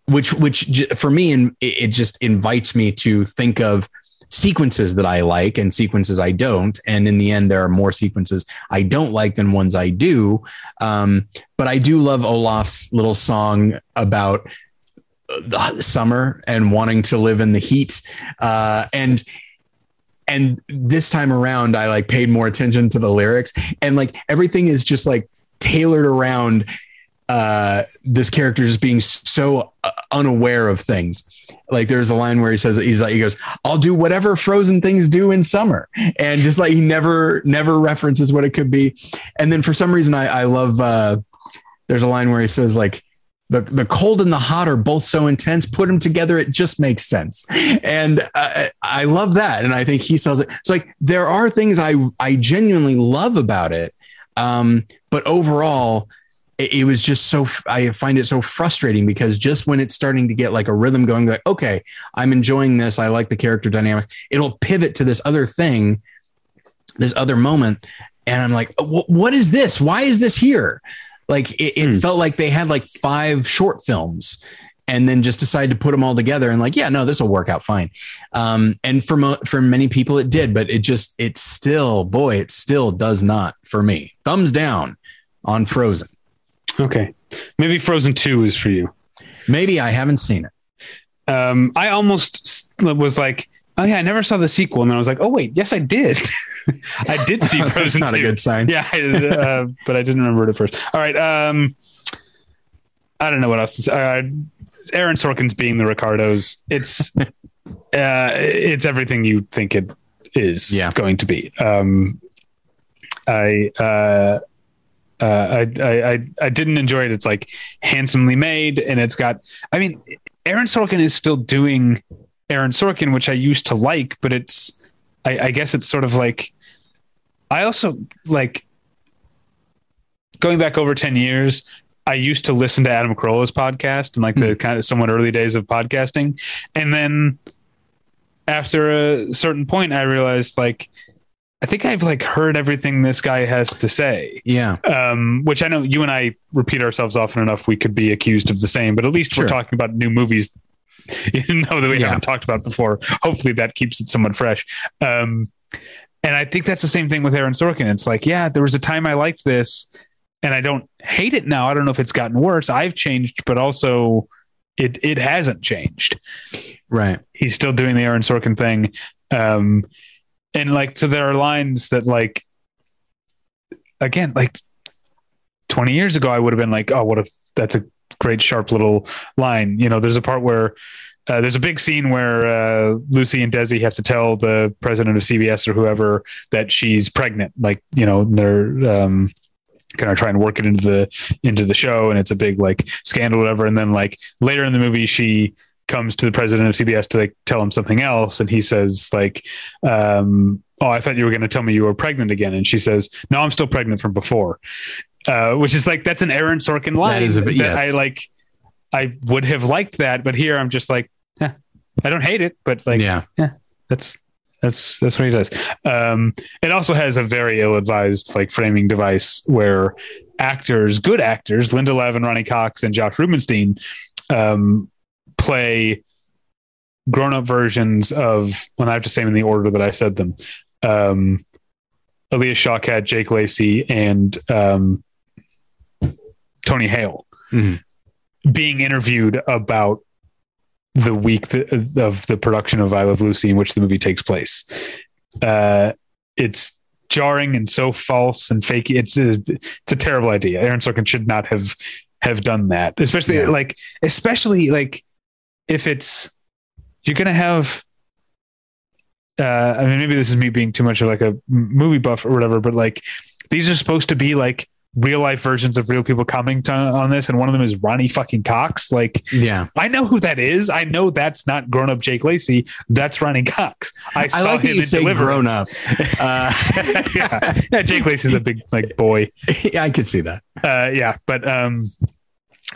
which which for me and it, it just invites me to think of sequences that i like and sequences i don't. And in the end there are more sequences i don't like than ones i do. Um but i do love olaf's little song about uh, the summer and wanting to live in the heat. Uh and and this time around i like paid more attention to the lyrics. And like everything is just like tailored around uh, this character just being so uh, unaware of things. Like there's a line where he says he's like he goes, "I'll do whatever frozen things do in summer," and just like he never never references what it could be. And then for some reason, I, I love. Uh, there's a line where he says like. The, the cold and the hot are both so intense. Put them together, it just makes sense, and I, I love that. And I think he sells it. It's like there are things I I genuinely love about it, um, but overall, it, it was just so I find it so frustrating because just when it's starting to get like a rhythm going, like okay, I'm enjoying this. I like the character dynamic. It'll pivot to this other thing, this other moment, and I'm like, what is this? Why is this here? Like it, it Hmm. felt like they had like five short films. And then just decided to put them all together and like, yeah, no, this will work out fine. Um, and for mo- for many people, it did, but it just it still, boy, it still does not for me. Thumbs down on Frozen. Okay. Maybe Frozen 2 is for you. Maybe I haven't seen it. Um, I almost was like, oh yeah, I never saw the sequel, and then I was like, oh wait, yes, I did. I did see That's Frozen not a good sign. Yeah, uh, but I didn't remember it at first. All right. Um, I don't know what else to say. Uh, Aaron Sorkin's being the Ricardos. It's uh, it's everything you think it is Yeah. going to be. Um, I, uh, I, I I didn't enjoy it. It's like handsomely made, and it's got. I mean, Aaron Sorkin is still doing Aaron Sorkin, which I used to like, but it's. I, I guess it's sort of like. I also like going back over 10 years, I used to listen to Adam Carolla's podcast and like the kind of somewhat early days of podcasting. And then after a certain point, I realized like, I think I've like heard everything this guy has to say. Yeah. Um, which I know you and I repeat ourselves often enough. We could be accused of the same, but at least we're talking about new movies. You know that we Yeah. haven't talked about before. Hopefully that keeps it somewhat fresh. Um, and I think that's the same thing with Aaron Sorkin. It's like, yeah, there was a time I liked this, and I don't hate it now. I don't know if it's gotten worse. I've changed, but also it it hasn't changed. Right. He's still doing the Aaron Sorkin thing. Um, and like, so there are lines that like, again, like 20 years ago, I would have been like, oh, what if that's a great, sharp little line. You know, there's a part where uh, there's a big scene where uh, Lucy and Desi have to tell the president of CBS or whoever that she's pregnant. Like, you know, they're um, kind of trying to work it into the into the show, and it's a big like scandal, whatever. And then like later in the movie, she comes to the president of CBS to like tell him something else, and he says like, um, "Oh, I thought you were going to tell me you were pregnant again," and she says, "No, I'm still pregnant from before," uh, which is like that's an Aaron Sorkin line That is a bit- yes. I like. I would have liked that, but here I'm just like, eh, I don't hate it, but like, yeah. yeah, that's that's that's what he does. Um, it also has a very ill-advised like framing device where actors, good actors, Linda Lavin, Ronny Cox, and Josh Rubinstein, um, play grown-up versions of. When I have to say them in the order that I said them, um, Alia Shawkat, Jake Lacy, and um, Tony Hale Mhm. being interviewed about the week th- of the production of I Love Lucy, in which the movie takes place. Uh, it's jarring and so false and fakey. It's a, it's a terrible idea. Aaron Sorkin should not have have done that, especially Yeah. like especially like if it's you're gonna have. Uh, I mean, maybe this is me being too much of like a movie buff or whatever, but like these are supposed to be like real life versions of real people commenting on this, and one of them is Ronny fucking Cox. Like, Yeah. I know who that is. I know that's not grown up Jake Lacy. That's Ronny Cox. I, I saw like him you in say grown up. Uh, yeah. yeah, Jake Lacy's a big like boy. yeah, I could see that. Uh, yeah, but um,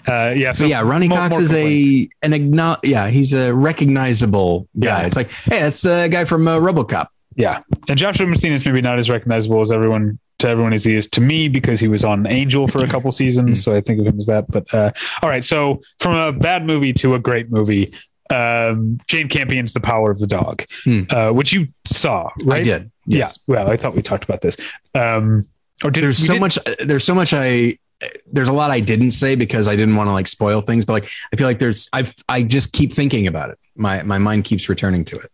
uh, yeah. So yeah, Ronny more- Cox more is complaints. a an igno- yeah, he's a recognizable guy. Yeah. It's like, hey, that's a guy from uh, RoboCop. yeah, and Joshua Rubinstein is maybe not as recognizable as everyone to everyone as he is to me because he was on Angel for a couple seasons, so I think of him as that. But uh, all right, so from a bad movie to a great movie. Um, Jane Campion's The Power of the Dog, Hmm. uh, which you saw, right? I did. Yes. Yeah. Well, I thought we talked about this. Um, or did there's so did- much there's so much i there's a lot i didn't say because i didn't want to like spoil things but like i feel like there's i i just keep thinking about it my my mind keeps returning to it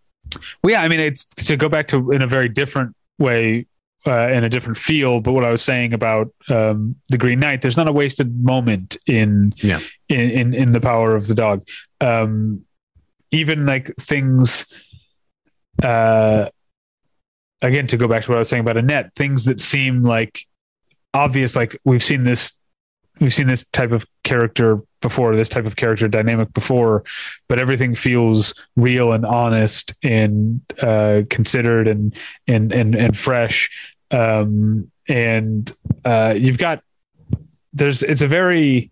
Well, yeah, I mean, it's to go back to in a very different way, uh, in a different field. But what I was saying about um, the Green Knight, there's not a wasted moment in Yeah. in, in in the power of the dog. Um, even like things, uh, again, to go back to what I was saying about Annette, things that seem like obvious, like we've seen this, we've seen this type of character before, this type of character dynamic before, but everything feels real and honest and uh, considered and and and and fresh. Um, and uh, you've got there's it's a very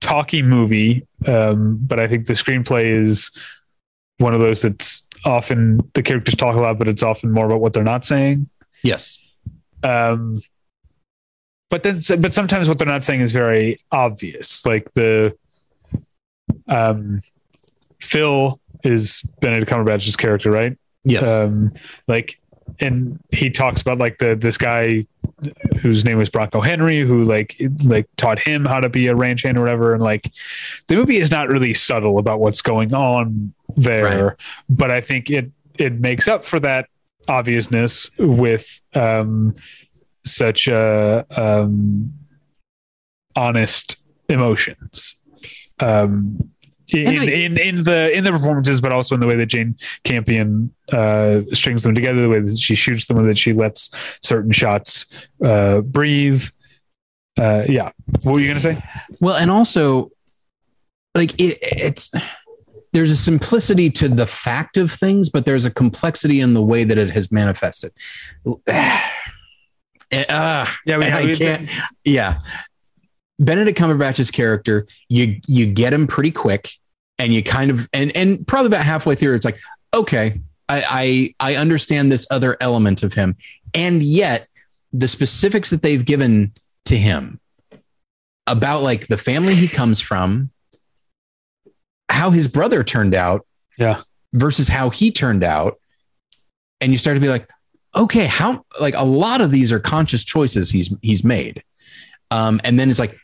talky movie, um, but I think the screenplay is one of those that's often the characters talk a lot, but it's often more about what they're not saying. yes Um, but then, but sometimes what they're not saying is very obvious. Like the, um, Phil is Benedict Cumberbatch's character, right? yes Um, like, and he talks about like the this guy whose name was Bronco Henry, who like like taught him how to be a ranch hand or whatever. And like the movie is not really subtle about what's going on there, Right. but I think it it makes up for that obviousness with um, such uh, um, honest emotions. Um, in, And in in the in the performances, but also in the way that Jane Campion uh, strings them together, the way that she shoots them, the that she lets certain shots uh, breathe. Uh, yeah, what were you gonna say? Well, and also, like it, it's there's a simplicity to the fact of things, but there's a complexity in the way that it has manifested. Uh, Yeah, and I can't. Yeah, Benedict Cumberbatch's character, you you get him pretty quick, and you kind of and and probably about halfway through, it's like, okay, I I, I understand this other element of him, and yet the specifics that they've given to him about like the family he comes from, how his brother turned out, Yeah. versus how he turned out, and you start to be like, okay, how like a lot of these are conscious choices he's he's made, um, and then it's like,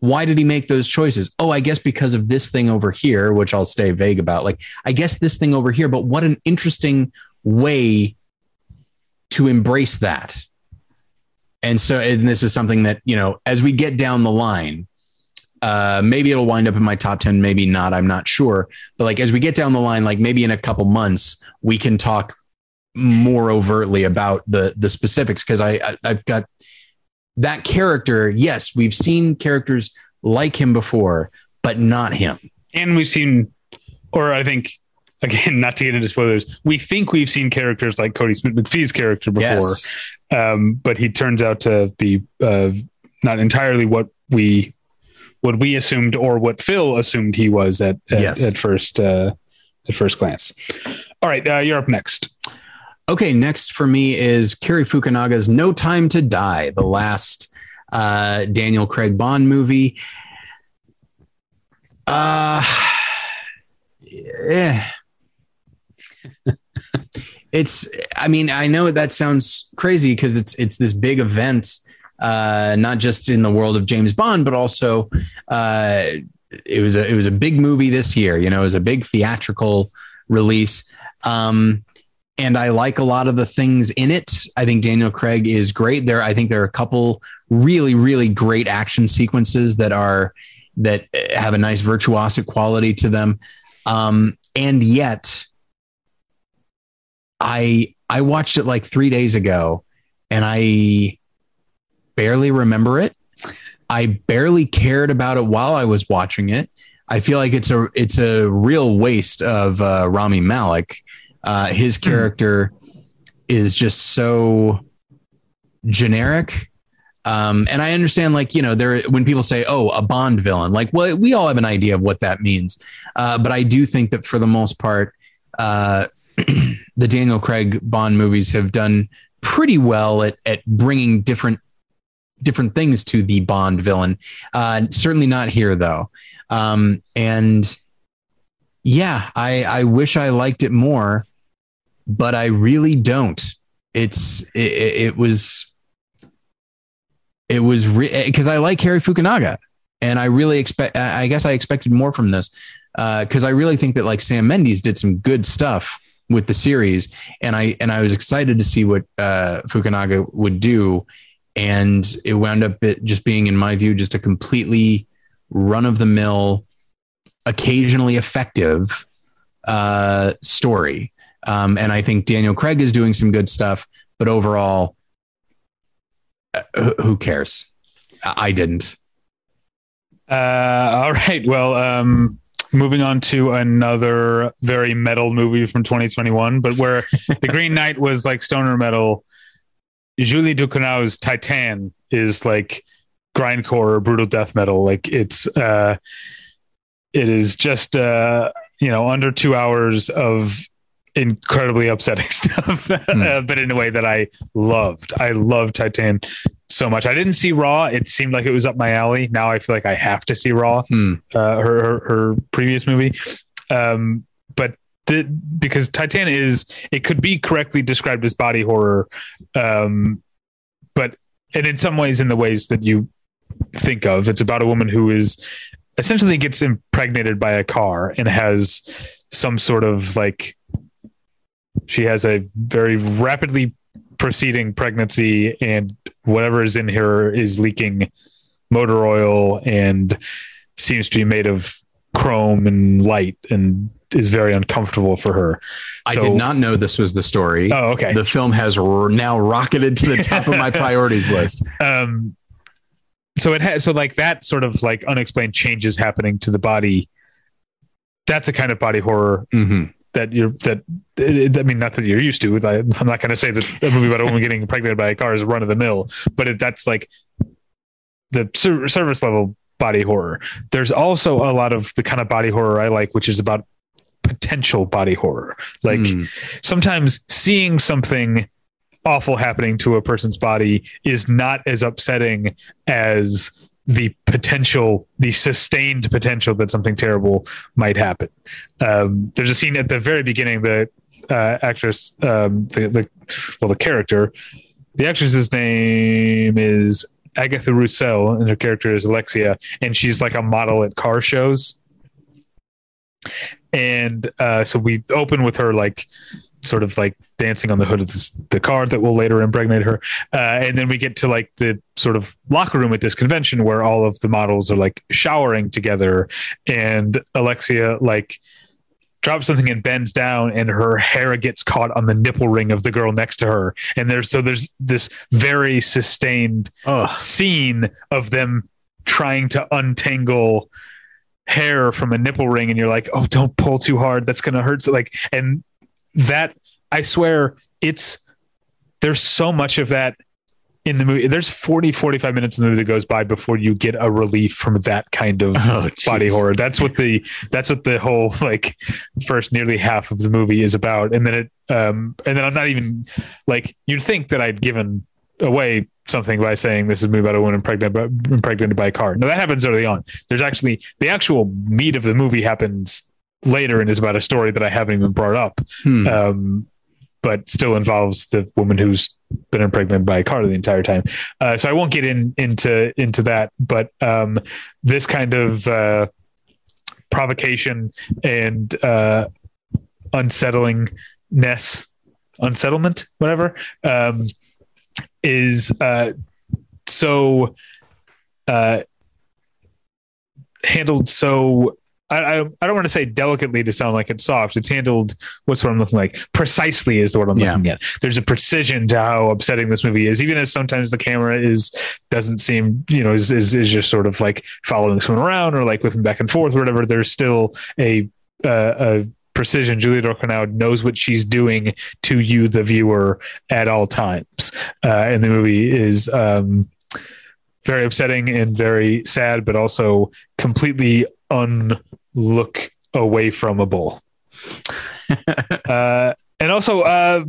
why did he make those choices? Oh, I guess because of this thing over here, which I'll stay vague about. Like, I guess this thing over here, but what an interesting way to embrace that. And so, and this is something that, you know, as we get down the line, uh, maybe it'll wind up in my top 10, maybe not. I'm not sure. But like, as we get down the line, like maybe in a couple months, we can talk more overtly about the, the specifics. Cause I, I I've got that character. Yes. We've seen characters like him before, but not him. and we've seen, or I think, again, not to get into spoilers, we think we've seen characters like Kodi Smit-McPhee's character before, Yes. um, but he turns out to be uh, not entirely what we what we assumed or what Phil assumed he was at at, Yes. at first uh, at first glance. All right, uh, you're up next. Okay, next for me is Cary Fukunaga's No Time to Die, the last uh, Daniel Craig Bond movie. Uh, yeah. it's, I mean, I know that sounds crazy because it's it's this big event, uh, not just in the world of James Bond, but also uh, it was a it was a big movie this year. You know, it was a big theatrical release. Um, and I like a lot of the things in it. I think Daniel Craig is great. There, I think there are a couple really, really great action sequences that are that have a nice virtuosic quality to them. Um, and yet, I I watched it like three days ago, and I barely remember it. I barely cared about it while I was watching it. I feel like it's a it's a real waste of uh, Rami Malek. Uh, his character is just so generic. Um, and I understand, like, you know, there, when people say, oh, a Bond villain, like, well, we all have an idea of what that means. Uh, but I do think that for the most part, uh, the Daniel Craig Bond movies have done pretty well at, at bringing different, different things to the Bond villain. Uh, certainly not here though. Um, and yeah, I, I wish I liked it more, but I really don't. It's it, it was it was because I like Cary Fukunaga, and I really expect. I guess I expected more from this because I really think that like Sam Mendes did some good stuff with the series, and I and I was excited to see what uh, Fukunaga would do, and it wound up just being, in my view, just a completely run of the mill, occasionally effective uh, story. Um, and I think Daniel Craig is doing some good stuff, but overall, uh, who- cares? I I didn't. Uh, all right. Well, um, moving on to another very metal movie from 2021, but where the Green Knight was like stoner metal. Julia Ducournau's Titane is like grindcore or brutal death metal. Like it's, uh, it is just, uh, you know, under two hours of incredibly upsetting stuff, uh, but in a way that I loved. I loved Titane so much. I didn't see Raw. It seemed like it was up my alley. Now I feel like I have to see Raw, Hmm. uh, her, her her previous movie. Um, but the, because Titane is, it could be correctly described as body horror, um, but and in some ways, in the ways that you think of, it's about a woman who is essentially gets impregnated by a car and has some sort of like she has a very rapidly proceeding pregnancy and whatever is in her is leaking motor oil and seems to be made of chrome and light and is very uncomfortable for her. I did not know this was the story. Oh, okay. The film has r- now rocketed to the top of my priorities list. um so it has so like that sort of like unexplained changes happening to the body that's a kind of body horror hmm that you're that i mean not that you're used to I, i'm not going to say that a movie about a woman getting impregnated by a car is run of the mill but it, that's like the ser- service level body horror. There's also a lot of the kind of body horror i like which is about potential body horror. Like Mm. sometimes seeing something awful happening to a person's body is not as upsetting as the potential, the sustained potential that something terrible might happen. Um, there's a scene at the very beginning. The uh, actress, um, the, the well, the character, the actress's name is Agathe Rousselle, and her character is Alexia, and she's like a model at car shows. And uh, so we open with her like sort of like dancing on the hood of this, the car that will later impregnate her. Uh, and then we get to like the sort of locker room at this convention where all of the models are like showering together. And Alexia like drops something and bends down and her hair gets caught on the nipple ring of the girl next to her. And there's so there's this very sustained Ugh. scene of them trying to untangle hair from a nipple ring and you're like oh don't pull too hard that's gonna hurt so like and that i swear it's there's so much of that in the movie. There's 40 45 minutes in the movie that goes by before you get a relief from that kind of Oh, body horror. That's what the that's what the whole like first nearly half of the movie is about. And then it um and then i'm not even like you'd think that i'd given away something by saying this is a movie about a woman impregnated by, impregnated by a car. No that happens early on. There's actually the actual meat of the movie happens later and is about a story that i haven't even brought up Hmm. um, but still involves the woman who's been impregnated by a car the entire time. Uh, so I won't get in into into that, but um, this kind of uh, provocation and uh, unsettlingness, unsettlement, whatever, um, is uh, so uh, handled so I, I, I don't want to say delicately to sound like it's soft. It's handled. What's what I'm looking like? Precisely is the word I'm Yeah. looking at. There's a precision to how upsetting this movie is, even as sometimes the camera is doesn't seem, you know, is is, is just sort of like following someone around or like whipping back and forth or whatever. There's still a uh, a precision. Julia Ducournau knows what she's doing to you, the viewer, at all times. Uh, and the movie is. Um, very upsetting and very sad, but also completely unlook away from a bull. uh, and also, uh,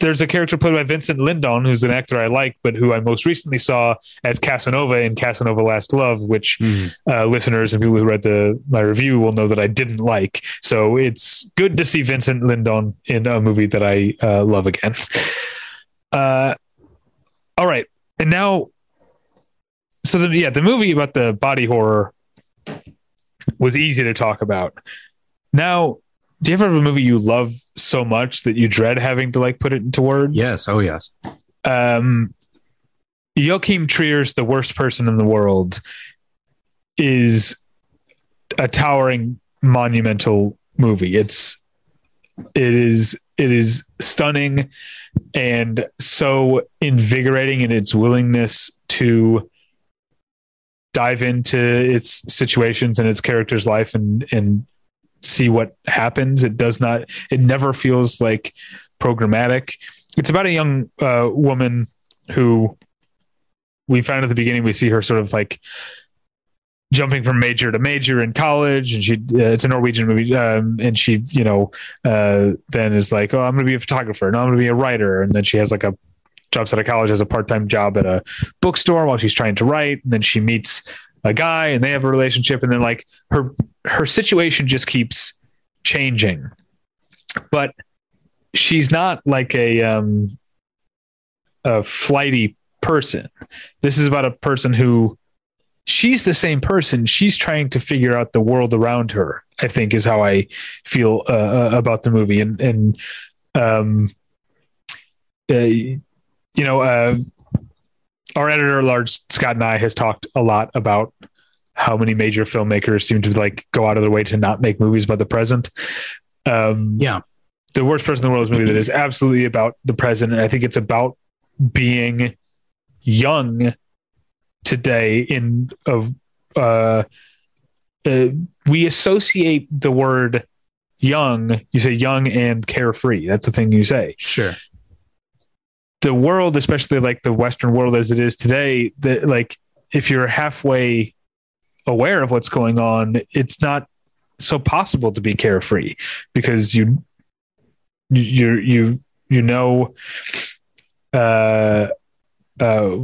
there's a character played by Vincent Lindon, who's an actor I like, but who I most recently saw as Casanova in Casanova Last Love, which Hmm. uh, listeners and people who read the my review will know that I didn't like. So it's good to see Vincent Lindon in a movie that I uh, love again. Uh, all right, and now, so the, yeah, the movie about the body horror was easy to talk about. Now, do you ever have a movie you love so much that you dread having to like put it into words? Yes. Oh, yes. um, Joachim Trier's The Worst Person in the World is a towering, monumental movie. It's it is it is stunning and so invigorating in its willingness to dive into its situations and its character's life and and see what happens. It does not. It never feels like programmatic. It's about a young uh, woman who we found at the beginning. We see her sort of like jumping from major to major in college, and she uh, it's a Norwegian movie, um, and she you know uh, then is like, oh, I'm going to be a photographer, no, I'm going to be a writer, and then she has like a drops out of college has a part-time job at a bookstore while she's trying to write and then she meets a guy and they have a relationship and then like her her situation just keeps changing but she's not like a um a flighty person. This is about a person who she's the same person. She's trying to figure out the world around her. I think is how I feel uh, uh about the movie, and and um, uh, you know, uh, our editor large Scott and I has talked a lot about how many major filmmakers seem to like go out of their way to not make movies about the present. Um, Yeah. the worst person in the world is a movie that is absolutely about the present, and I think it's about being young today. In of uh, uh, we associate the word young. You say young and carefree. That's the thing you say Sure. The world, especially like the Western world as it is today, that like if you're halfway aware of what's going on, it's not so possible to be carefree because you you you you know uh uh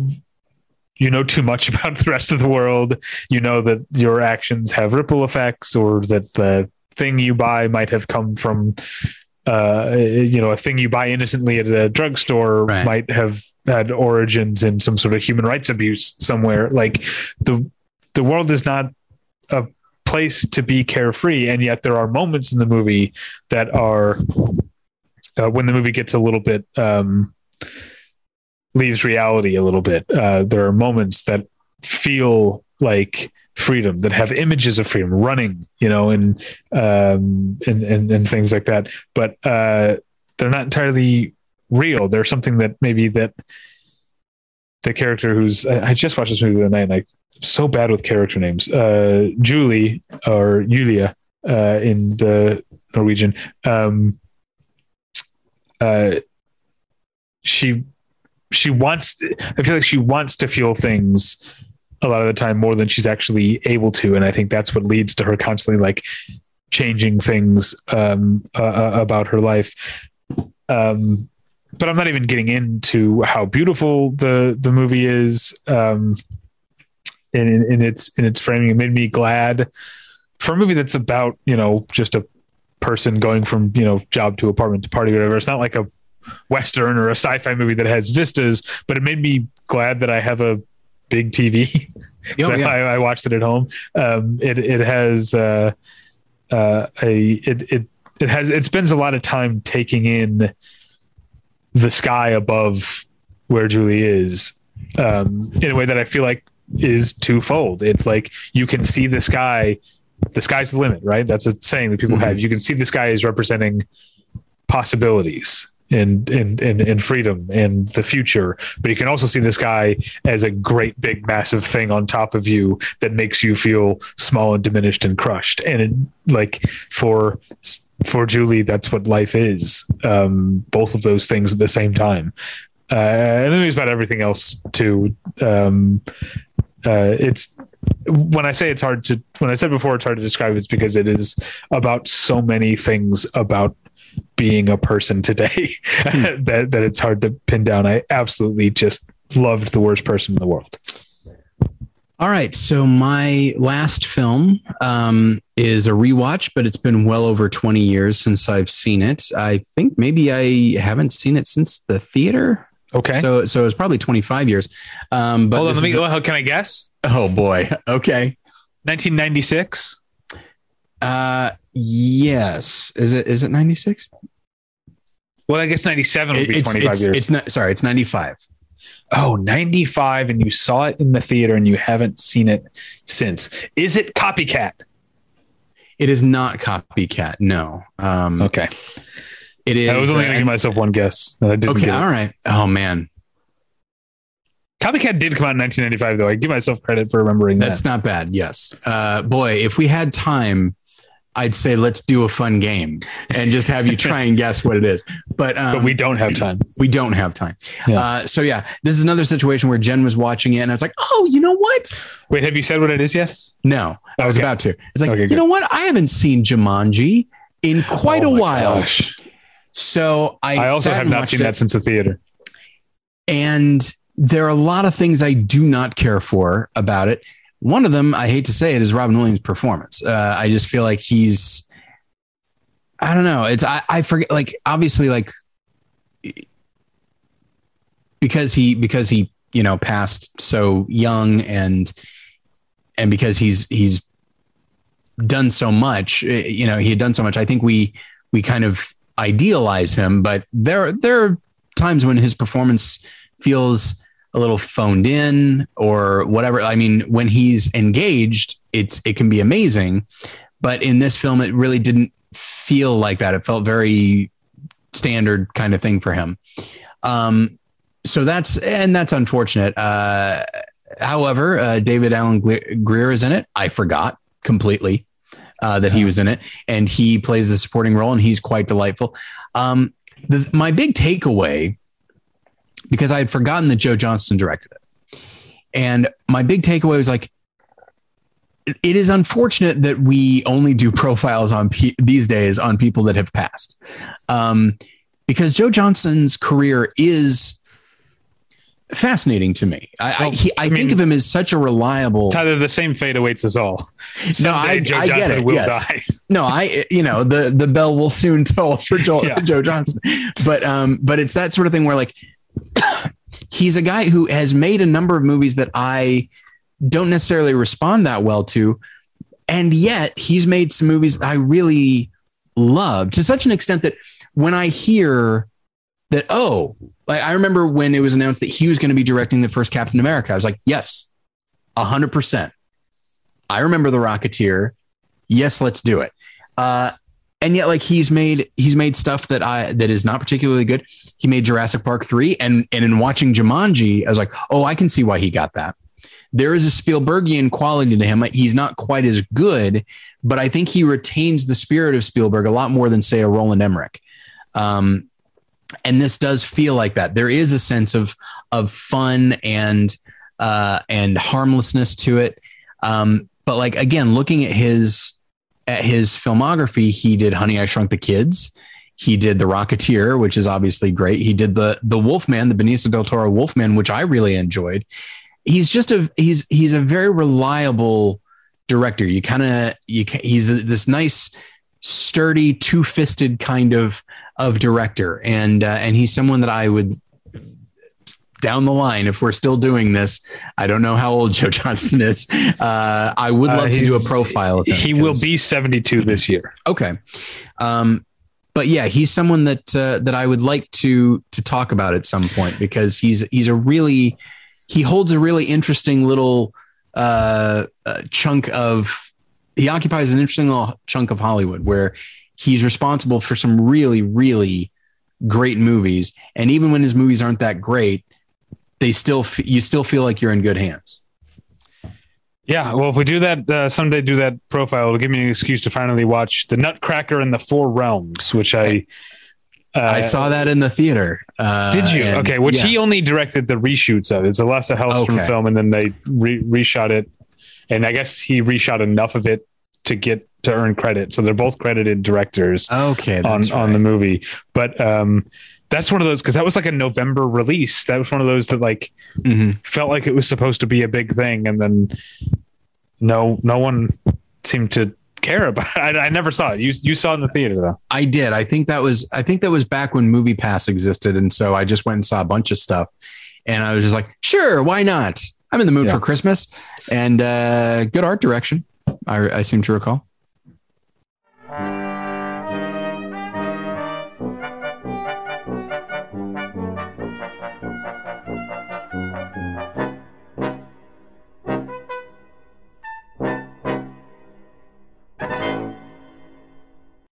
you know too much about the rest of the world. You know that your actions have ripple effects or that the thing you buy might have come from uh, you know, a thing you buy innocently at a drugstore Right. might have had origins in some sort of human rights abuse somewhere. Like the the world is not a place to be carefree, and yet there are moments in the movie that are uh, when the movie gets a little bit um, leaves reality a little bit. Uh, there are moments that feel like freedom that have images of freedom running you know and um and and, and things like that. But uh they're not entirely real. They're something that maybe that the character who's I, just watched this movie the other night and I, so bad with character names. Uh julie or julia uh in the norwegian um uh she she wants i feel like she wants to feel things a lot of the time more than she's actually able to. And i think that's what leads to her constantly like changing things um, uh, uh, about her life. Um, but i'm not even getting into how beautiful the the movie is um, in, in, in its in its framing. It made me glad for a movie that's about you know just a person going from you know job to apartment to party whatever. It's not like a western or a sci-fi movie that has vistas but it made me glad that i have a big tv Oh, I, yeah. I watched it at home. Um, it it has uh, uh, a it it it has it spends a lot of time taking in the sky above where Julie is um, in a way that I feel like is twofold. It's like you can see the sky. The sky's the limit, right? That's a saying that people Mhm. have. You can see the sky is representing possibilities and, and and and freedom and the future, but you can also see this guy as a great big massive thing on top of you that makes you feel small and diminished and crushed. And it, like for for Julie, that's what life is. Um, both of those things at the same time. Uh, and then there's about everything else too. Um, uh, it's when I say it's hard to when I said before it's hard to describe it's because it is about so many things about being a person today that that it's hard to pin down. I absolutely just loved the worst person in the world. All right. So my last film um, is a rewatch, but it's been well over 20 years since I've seen it. I think maybe I haven't seen it since the theater. Okay. So so it's probably 25 years. Um, but Hold on, let me is- go. Can I guess? oh boy. Okay. 1996. Uh, yes. Is it is it 96? Well, I guess 97 would be it's, 25 it's, years. it's not sorry, it's 95. oh, 95 and you saw it in the theater and you haven't seen it since. Is it Copycat? It is not copycat. No. Um, Okay. it is. I was only going to give myself one guess. and I didn't okay. All right. Oh man, Copycat did come out in 1995, though. I give myself credit for remembering that's that. That's not bad. Yes. Uh, boy, if we had time, I'd say let's do a fun game and just have you try and guess what it is. But um, But we don't have time. we don't have time. Yeah. Uh, so yeah, this is another situation where Jen was watching it and I was like, oh, you know what? Wait, have you said what it is yet? No, I was about to. It's like, Okay, you know what? I haven't seen Jumanji in quite Oh a while. gosh. So I, I also have not seen it. that since the theater. And there are a lot of things I do not care for about it. One of them, I hate to say it, is Robin Williams' performance. Uh, I just feel like he's, I don't know. It's I, I forget. Like obviously, like because he because he you know, passed so young and and because he's he's done so much, eh, you know, he had done so much. I think we we kind of idealize him, but there there are times when his performance feels a little phoned in or whatever. I mean, when he's engaged, it's it can be amazing, but in this film, it really didn't feel like that. It felt very standard kind of thing for him. Um, so that's and that's unfortunate. Uh, however, uh, David Alan Grier is in it. I forgot completely uh, that he was in it, and he plays the supporting role, and he's quite delightful. Um, the, my big takeaway, because I had forgotten that Joe Johnston directed it, and my big takeaway was like, it is unfortunate that we only do profiles on pe- these days on people that have passed, um, because Joe Johnston's career is fascinating to me. I, well, I, he, I, I mean, think of him as such a reliable. Tyler, the same fate awaits us all. Someday no, I, Joe I get it. Will yes. die. No, I, you know, the the bell will soon toll for Joel, yeah. Joe Johnston, but um, but it's that sort of thing where like he's a guy who has made a number of movies that I don't necessarily respond that well to, and yet he's made some movies I really love to such an extent that when I hear that, oh, like I remember when it was announced that he was going to be directing the first Captain America. I was like, yes, a hundred percent. I remember the Rocketeer. Yes, let's do it. Uh, and yet, like he's made he's made stuff that I that is not particularly good. He made Jurassic Park three, and and in watching Jumanji, I was like, oh, I can see why he got that. There is a Spielbergian quality to him. He's not quite as good, but I think he retains the spirit of Spielberg a lot more than say a Roland Emmerich. Um, and this does feel like that. There is a sense of of fun and uh, and harmlessness to it. Um, but like again, looking at his at his filmography, he did Honey I Shrunk the Kids. He did The Rocketeer, which is obviously great. He did the the Wolfman, the Benicio del Toro Wolfman, which I really enjoyed. He's just a he's he's a very reliable director. You kind of you he's this nice sturdy two fisted kind of of director, and uh, and he's someone that I would down the line if we're still doing this. I don't know how old Joe Johnston is. Uh, I would uh, love uh, to do a profile of him. He will be 72 this year. Okay. Um, but yeah, he's someone that uh, that I would like to to talk about at some point because he's he's a really he holds a really interesting little uh, uh, chunk of he occupies an interesting little chunk of Hollywood where he's responsible for some really, really great movies. And even when his movies aren't that great, they still you still feel like you're in good hands. Yeah, well, if we do that uh, someday, do that profile, it'll give me an excuse to finally watch The Nutcracker and the Four Realms, which I uh, I saw that in the theater. Uh, did you? And, okay, which yeah. he only directed the reshoots of. It's a Lasse Hallström okay. film, and then they re- reshot it, and I guess he reshot enough of it to get to earn credit. So they're both credited directors. Okay, on right. on the movie, but um, that's one of those because that was like a November release. That was one of those that like mm-hmm. felt like it was supposed to be a big thing, and then no, no one seemed to care about it. I, I, never saw it. You you saw it in the theater though. I did. I think that was I think that was back when Movie Pass existed, and so I just went and saw a bunch of stuff, and I was just like, sure, why not? I'm in the mood yeah. for Christmas, and uh, good art direction. I, I seem to recall.